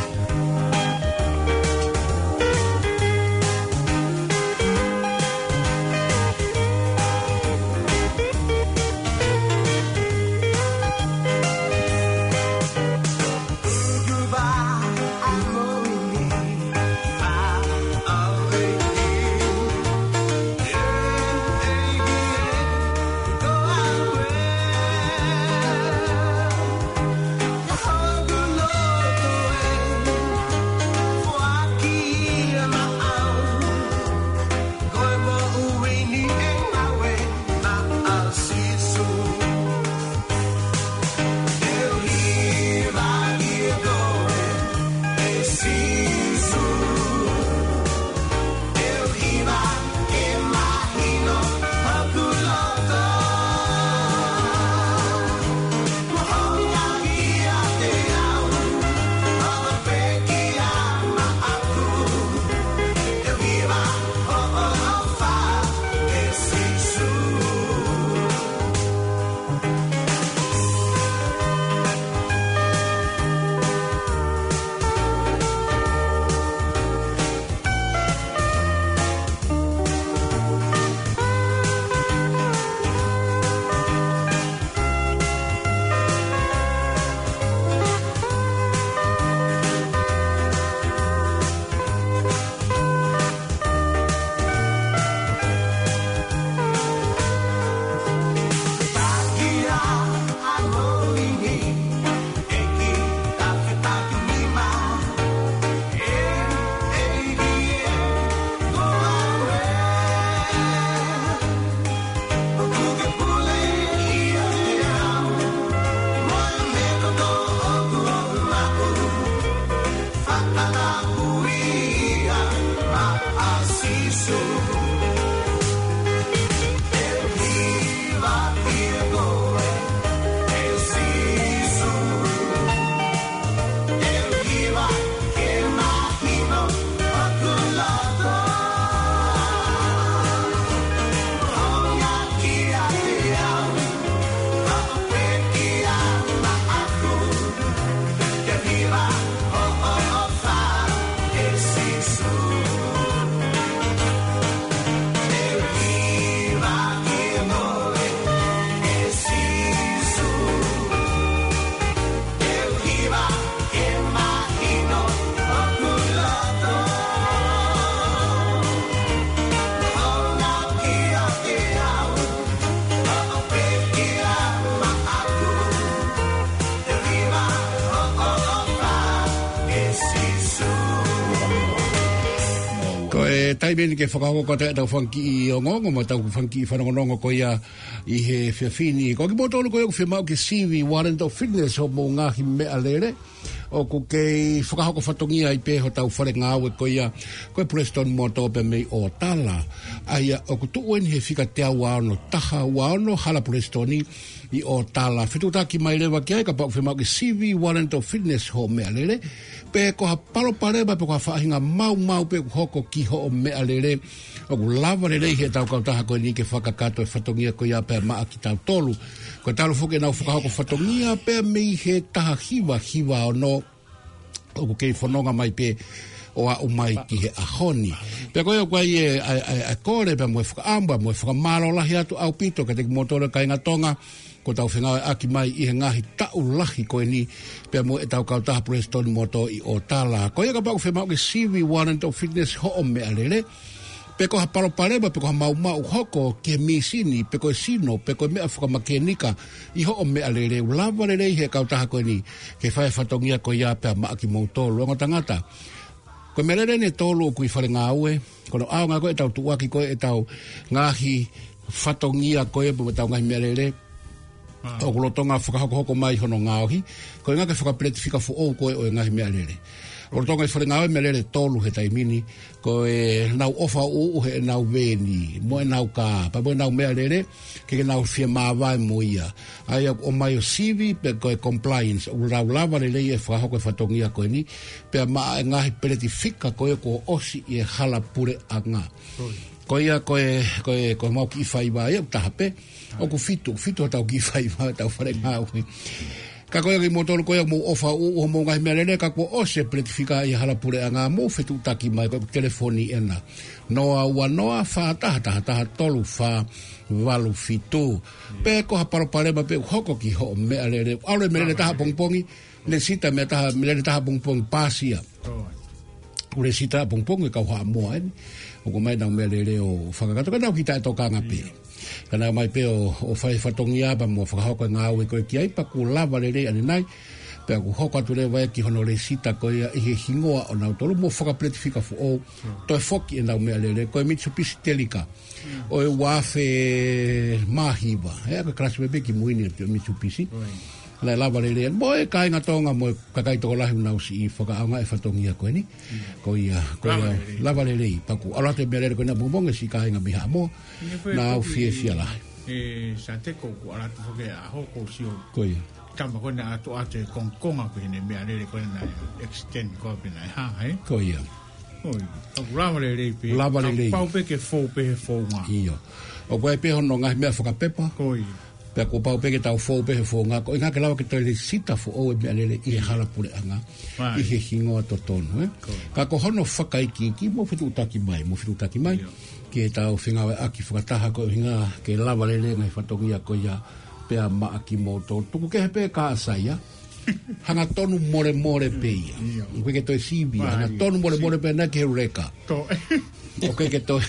ai mene ke whakako ka te tau whanki i o ngongo ma tau whanki i whanongonongo ko ia i he whiawhini. Ko ki mō ko ia ku whiamau ke siwi warren tau fitness ho mō ngāhi mea lere. o ku kei whakahoko whatongia i pēho tau whare ngā aue koia koe Preston moto pe mei o tala ai o ku tuwen he whika te au ano taha u ano hala Prestoni i o tala ta ki mai lewa ki ai ka pauk whemau ki CV Warrant of Fitness home mea lele pe ko pa lo pare ba pe ko ha whahinga mau mau pe ku hoko ki ho me mea lele o ku lava lele he tau kautaha ko ni ke whakakato e whatongia koia pe ma ki ta tolu Ko ta lo fuke na fuka hoko fatongia pe mei he taha hiva hiva o no o ko kei fononga mai pe o a mai ki he ahoni. Pe ko o kwai e a, a, a kore pe mo fuka amba, mwe fuka malo lahi atu au pito, ke teki motore ka inga tonga, ko tau whingau aki mai i he ngahi tau lahi koe ni, pe mo e tau kautaha prestoni moto i o tala. ko Koe ka pako whemau ke cv warrant of Fitness ho o me alele, peko ha paro pare ba peko ha mau mau hoko ke mi sini peko e sino peko e me afuka makenika i ho o me alele u lava lele i he kauta hako ni ke fai fatongia ko ya pe a maa ki mou tolu anga e tangata ko me lele ne tolu i fale ngā ue ko no au ngā koe tau tuwaki koe e tau ngāhi fatongia koe pe tau ngāhi me alele ah. o kulotonga fuka hoko ko mai ho hono ngāhi ko inga ke fuka pletifika fu ou koe o ngāhi me alele Ora tonga e whalinga oi melele tolu he taimini, ko e nau ofa uu he nau veni, mo e nau ka, pa mo e nau mea lere, ke ke nau fia māwa mo ia. Ai o mai o sivi, pe ko e compliance, u rau lava le lei e whahoko e whatongia ko e ni, pe a maa e ngahi peretifika ko e ko osi e hala pure a ngā. Ko ia ko e, ko e, ko e mau ki whaiwa e, utahape, o ku fitu, fitu tau ki whaiwa, tau whare ngā ui. ka koe ki motor koe mo ofa o o mo ngai melele ka ko o se pletifika i hala pure anga mo fetu taki mai ko telefoni ena noa wa noa fa ta ta ta tolu fa valu fitu pe ko ha paro pare pe hoko ki ho me alele ale melele ta pong pongi ne sita me ta melele ta pong pong pasia ure sita pong pong ka ha mo ai ko mai na melele o fa ka to ka kita to ka ngapi kana mai pe o o fai fatongi aba mo fa hoko nga o ko ki ai pa ku lava le ani nai pe ku hoko tu le vai ki hono le sita ko ia e hingoa o na to mo fa pletifika fo o to foki e nda me le le ko mi tsu telika o e wa fe mahiba e ka crash bebe ki mo ni pe mi tsu pisi la la vale le bo kai nga tonga mo ka kai to la na usi fo ka nga e fatong ia ko ni ko ia ko ia la vale le pa ku ala te mere ko na bo bon e si kai nga biha mo na u fi e si ala e sa ko ku ala te foke a ho ko si ko ia kama ko na to ate kon kon a ko ni me ale le ko na extend ko pe na ha ai ko ia Oi, a le le pe. La vale le. Pau pe ke fo pe fo ma. Io. O kwa e pe hono nga me fo ka pepa. Oi pe ko pau pe ke tau fo pe fo nga ko nga lao ke tele sita fo o me alele i hala pure anga i he hingo to ton we eh? ka ko hono fa kai ki ki mo fitu ta ki mai mo fitu ta ki mai ke tau finga wa aki fo ta ko hinga ke la valele nga fa to ko ya pe a ma aki mo to tu ke pe ka sa ya hanga tonu more more pe ya ko ke to si bi hanga tonu more more pe na ke reka ko ke ke to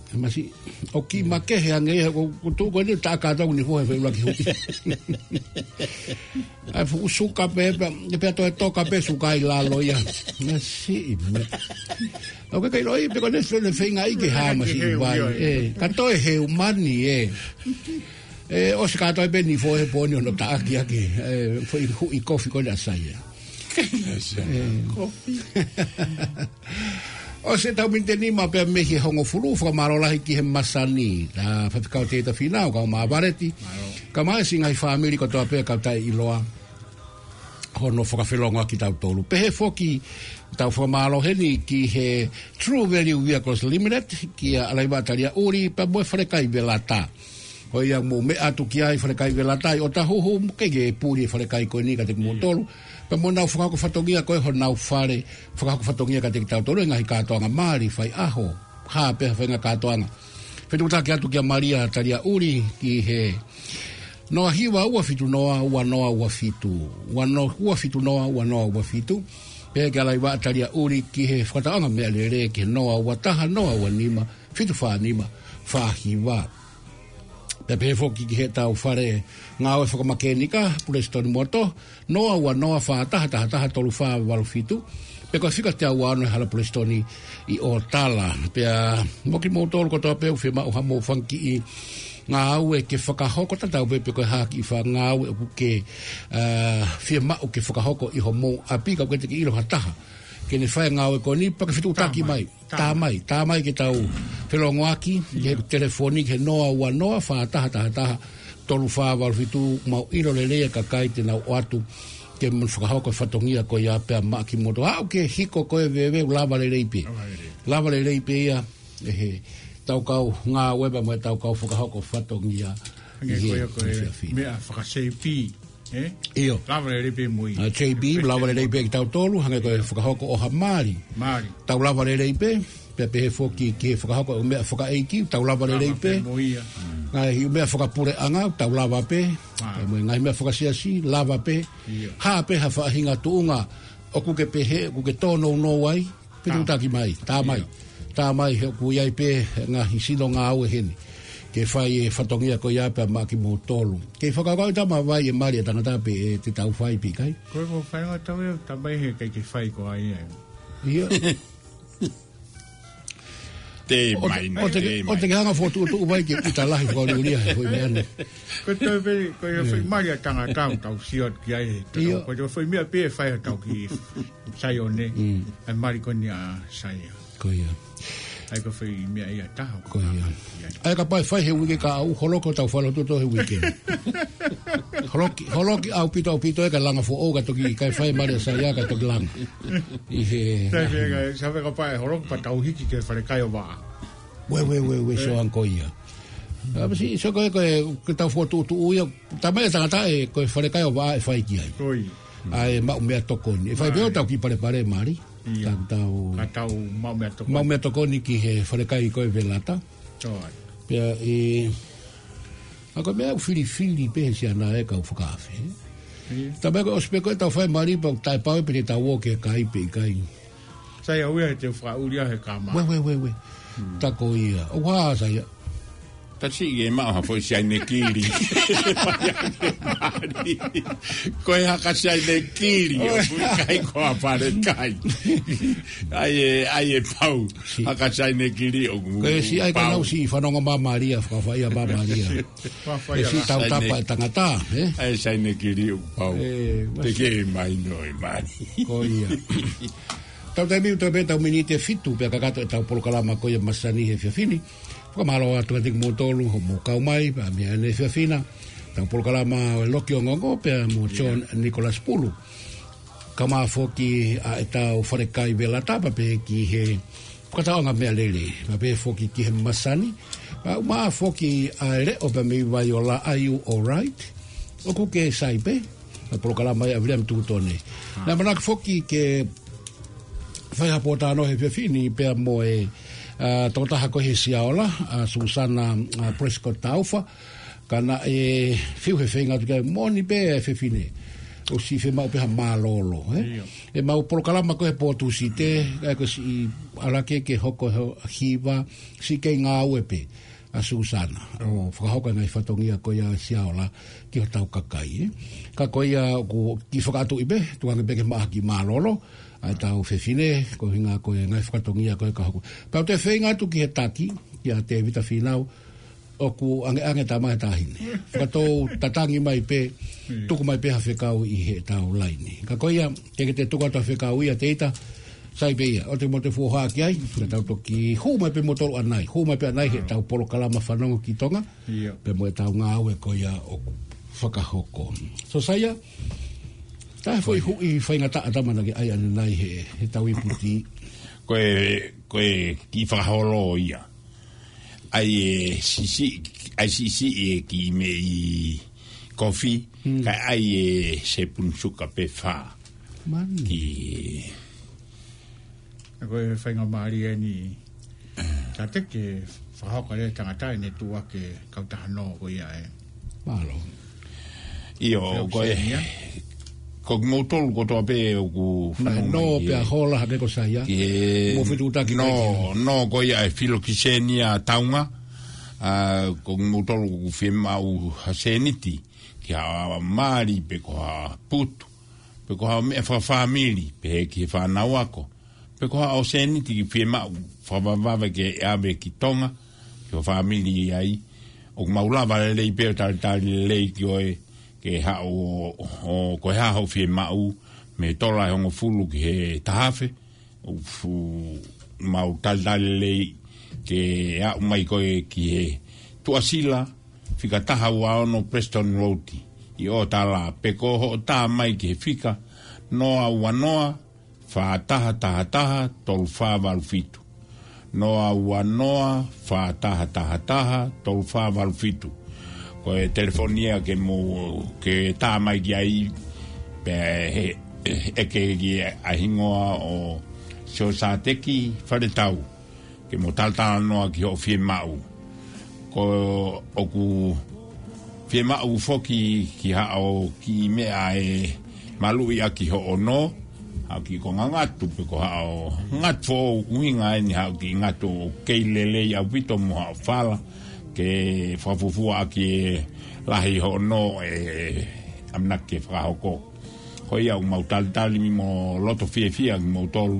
masi o ki ma ke he ange ko tu ko ni ta ka ta ni fo fe la ki hu ai fu su ka pe pe to to ka pe su ka la lo ya masi o ke kai roi pe ko ne fe ne fe ngai ke ha masi ba e ka to he umani e eh. e eh, o se ka to pe ni fo he po ni no ta ki ki e eh, fo i hu i kofi ko na sa ya Coffee. O se tau minte ni ma pia mehi hongo furu Fuka maro lahi ki he masani Na fatikau te ita whinau Kau maa vareti Ka maa si ngai whaamiri Ko toa pia kautai iloa Hono whakawhilongoa ki tau tolu Pehe foki tau fwa maalo heni ki he True Value Vehicles Limited ki a alaiwa taria uri pa mwe wharekai velata. Ho ia mwume atu ki ai wharekai velata i o ta hoho mkege puri e wharekai koe ni ka te kumotolu. Mm. pe mo na fuka ko fatogia ko na fare fuka ko fatogia ka te tau tolo nga ka to mari fai aho ha pe fa nga ka to nga fe tu ta ka maria taria uri ki he no hiwa ua fitu noa ua noa ua fitu ua no ua fitu noa ua noa ua fitu pe ka lai wa taria uri ki he fata nga me le re ki noa ua taha noa ua nima fitu fa nima fa hiwa pepe fo ki ki u fare nga o fo ma kenika pure stori moto no a wa no a ta ta ta to lu fa valu fitu pe ko fika te wa no e hala pure ni i o tala pe a mo ki moto ko to pe u fi ma u ha mo funky i nga au e ke faka hoko tata u pepe ko ha ki fa nga au e ke a fi ma u ke faka hoko i ho mo a pika ko te ki i lo ha ke ne fai ngā oe ko ni, pa ke whetu taki mai. Tā mai, tā mai ke tau whelongo aki, yeah. ke mm. telefoni, ke noa ua noa, wha taha taha taha, tolu wha walu whetu, mau iro le lea ka kai te nau atu, ke mun whakahau koe whatongia koe ia pia maa ki moto. Ah, ke hiko koe wewe, lava le reipi. Lava le reipi ia, e he, tau kau ngā weba mai tau kau whakahau koe whatongia. Ngā koe koe, mea whakasei pii. Eh? Io. Lavore le pe mui. A ah, che bi lavore le pe tau tolu hanga ko foka hoko o hamari. Mari. Tau lavore le pe pe pe foki ki foka hoko me foka e ki ta lavore le pe. Na hi me foka pure anga tau lava pe. Ta ah. ngai me foka sia si lava pe. Ha pe ha fa hinga tu unga o ku ke pe he ku ke tono no wai. Pe tu ta ki mai. Ta mai. Ta mai ku ya pe nga hi si do nga au e he ni. Yeah ke fai e fatongia ko ia pa maki mo tolu ke faka ko ta ma vai e mari e ta ngata pe e ti tau fai pi kai ko ko fai ngata tau e ta mai he kai ke fai ko ai ia te mai te o te ganga fo tu tu vai ke ta lai ko ni ulia ko me ane ko te pe ko ia fai mari ta ngata ta tau siot ki ai te ko jo fai mia pe fai ta ki sai one mm. e mari ko ni a sai ko ia ai ka whai mea ia taha ko ia ai ka pai whai he wiki ka au holoko tau whalo toto he wiki holoki holoki au pito au pito e ka langa fo o ka toki kai whai mare sa ia ka toki langa i he tai whai sa whai ka pai holoko pa tau hiki ke whare kai o waa we we we we so anko ia Apa sih, so koe koe kita foto tu uia, tamai tangata e koe whare kai o waa e whai ki ai. Ai, ma umea toko ni. E whai peo tau ki pare pare mari. mau Tātou... toko Mau tokoni. toko ni ki he wharekai koe velata. Tōi. Pia e... Aka mea uwhiri whiri pehe si anā e kau whakaafi. Ia. Tāpēk o spēko e tau whai maripa o tai pāwe pere tau o ke kai pe kai. Sai a uia he te whakauria he kā mā. Ue, ue, ue, ue. Hmm. Tako ia. O wā sai a tasi ge ma ha foi sai ne kiri ko ha ka sai ne kiri o kai ko a pare kai ai e, ai e pau ha ka sai ne kiri o ko si ai ka nau si fa no ma maria fa fa ia ma maria fa fa ia si ta ta pa ta na ta eh ai sai ne kiri o pau eh, te ke e mai no e mai ko ia tau tai miu tau pe tau minite fitu pe kakato e tau polo kalama koia masani he fiafini ko malo atu atik motolu ho mo kau mai pa mia ene fia e fina tang pol kala ma e lo ki ongo ko pe mo chon nicolas pulu kama fo ki a eta o fore kai ta pa pe ki he ko ta nga me lele pa pe foki ki he masani pa ma foki a le o pe mi vai ola are you all right o ku ke sai pe pa pol kala ma avle am tu tone ah. na mana foki ke Fai hapotano he pia fini pia moe eh, Ah, tamataha ko he siaola ah, susana uh, taufa kana e fiu he fenga tu moni be e fe fine o si fe mau peha malolo eh? e mau polo kalama ko he potu si te e ko si alake ke hoko hiva si kei ngā uepe a Susana o oh, whakahoka ngai whatongia ko ia siaola ki ho tau kakai ka ko ia ko, ki whakatu ibe tu ange peke maha ki malolo a tau fefine, ko hinga ko e ngai whakatongia ko e kahoku. Pau te whenga tu ki he taki, ki a te vita whinau, o ku ange ange ta mai tāhine. Whakatou tatangi mai pe, tuku mai pe ha whekau i he online laini. Ka ko ia, te ke te tuku atu ha whekau ia te ita, sai pe ia, o te mo te fuoha ki ai, ka tau toki, hū mai pe motoro anai, hū mai pe anai he tau polo kalama fanongo ki tonga, pe mo e tau ngā e ko ia o ku whakahoko. So saya Tā foi hu i whaingata a dama nage ai ane nai he, he tau i puti. koe, koe ki whaholo ia. Ai e si, ai si e ki me i kofi, hmm. kai ai e se punsuka pe wha. Man. Ki... A koe whainga maari e ni, tā te ke whahoka re tangata e ne tua ke kautaha no koe ia e. Malo. Io, koe, e ko mo tol ko to pe ku no pe hola ha ko sa ya e- mo fitu ta ki no no ko ya e filo ki senia taunga a ko mo tol ku fi ma u haseniti ki a mari pe ko a put pe ko a me fa famili pe ki fa na wa ko pe ko a seniti ki fi ma fa va va ke a be ki tonga ki fa famili ai o ma u la va le pe ta ta le ki o e eh, ke ha o, o ko ha ho fi mau me tola e ho fulu ke he tahafe o fu mau tal dalle ke a mai ko ki he tu asila fika taha wa ono Preston Roti i o tala peko ho ta mai ke fika no a noa fa taha taha taha tol fa val fitu no a noa fa taha taha taha tol fa val ko e telefonia ke mo ke tā mai ki ai pe e ke ki a hingoa o seo sā teki whare tau ke mo tātana noa ki o fi mau ko o ku fi mau foki ki ha o ki mea e malui a ki ho o no a ki ko ngā ngātu pe ko ha o ngātu o uinga e ni ha ki ngātu o keilelei a wito mo ha o whala ke fafufua ki lahi ho no e, e amna ke fra hoko ko ia un mautal tal mi mo loto fie fie mo tol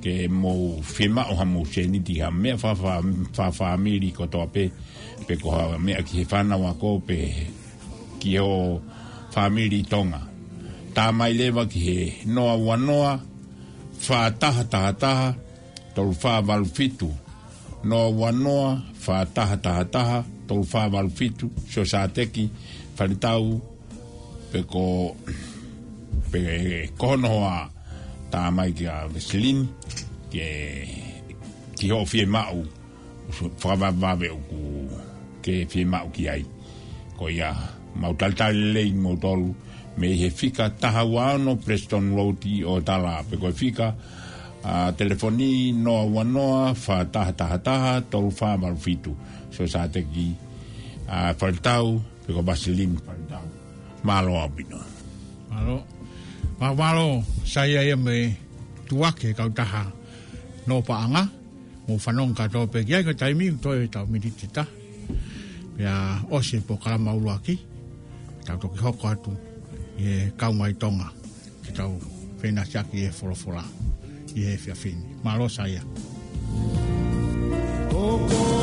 ke mo fema o hamu cheni di ha me fa fa fa fa mi ko to pe pe ko ha me ki fa na wa ko pe ki o fa mi tonga ta mai leva ki he noa wa noa fa ta ta ta tol fa val fitu noa ua noa whātaha taha taha tolu whāwalu fitu so sā teki whanitau pe ko pe kohonohoa tā mai ki a Veselini ke ki ho fie mau whakawawawe o ku ke fie mau ki ai ko ia mau taltali lei mo tolu me he fika taha wano Preston Roti o tala pe ko fika fika a telefoni no wa no fa ta ta ta to fa mar fitu so sa te ki a faltau pe ko basilim faltau malo opino malo ma malo sa ia ia me tua ke ka ta ha no pa anga mo fa non ka to pe ia ka taimi to e ta mi dit ta ya o se po kala ma ulu aki ta to ki hoko atu e ka mai tonga ki tau fenasi aki e folofola. Mm -hmm i e whiawhini. Mā rosa ia. Oh, oh.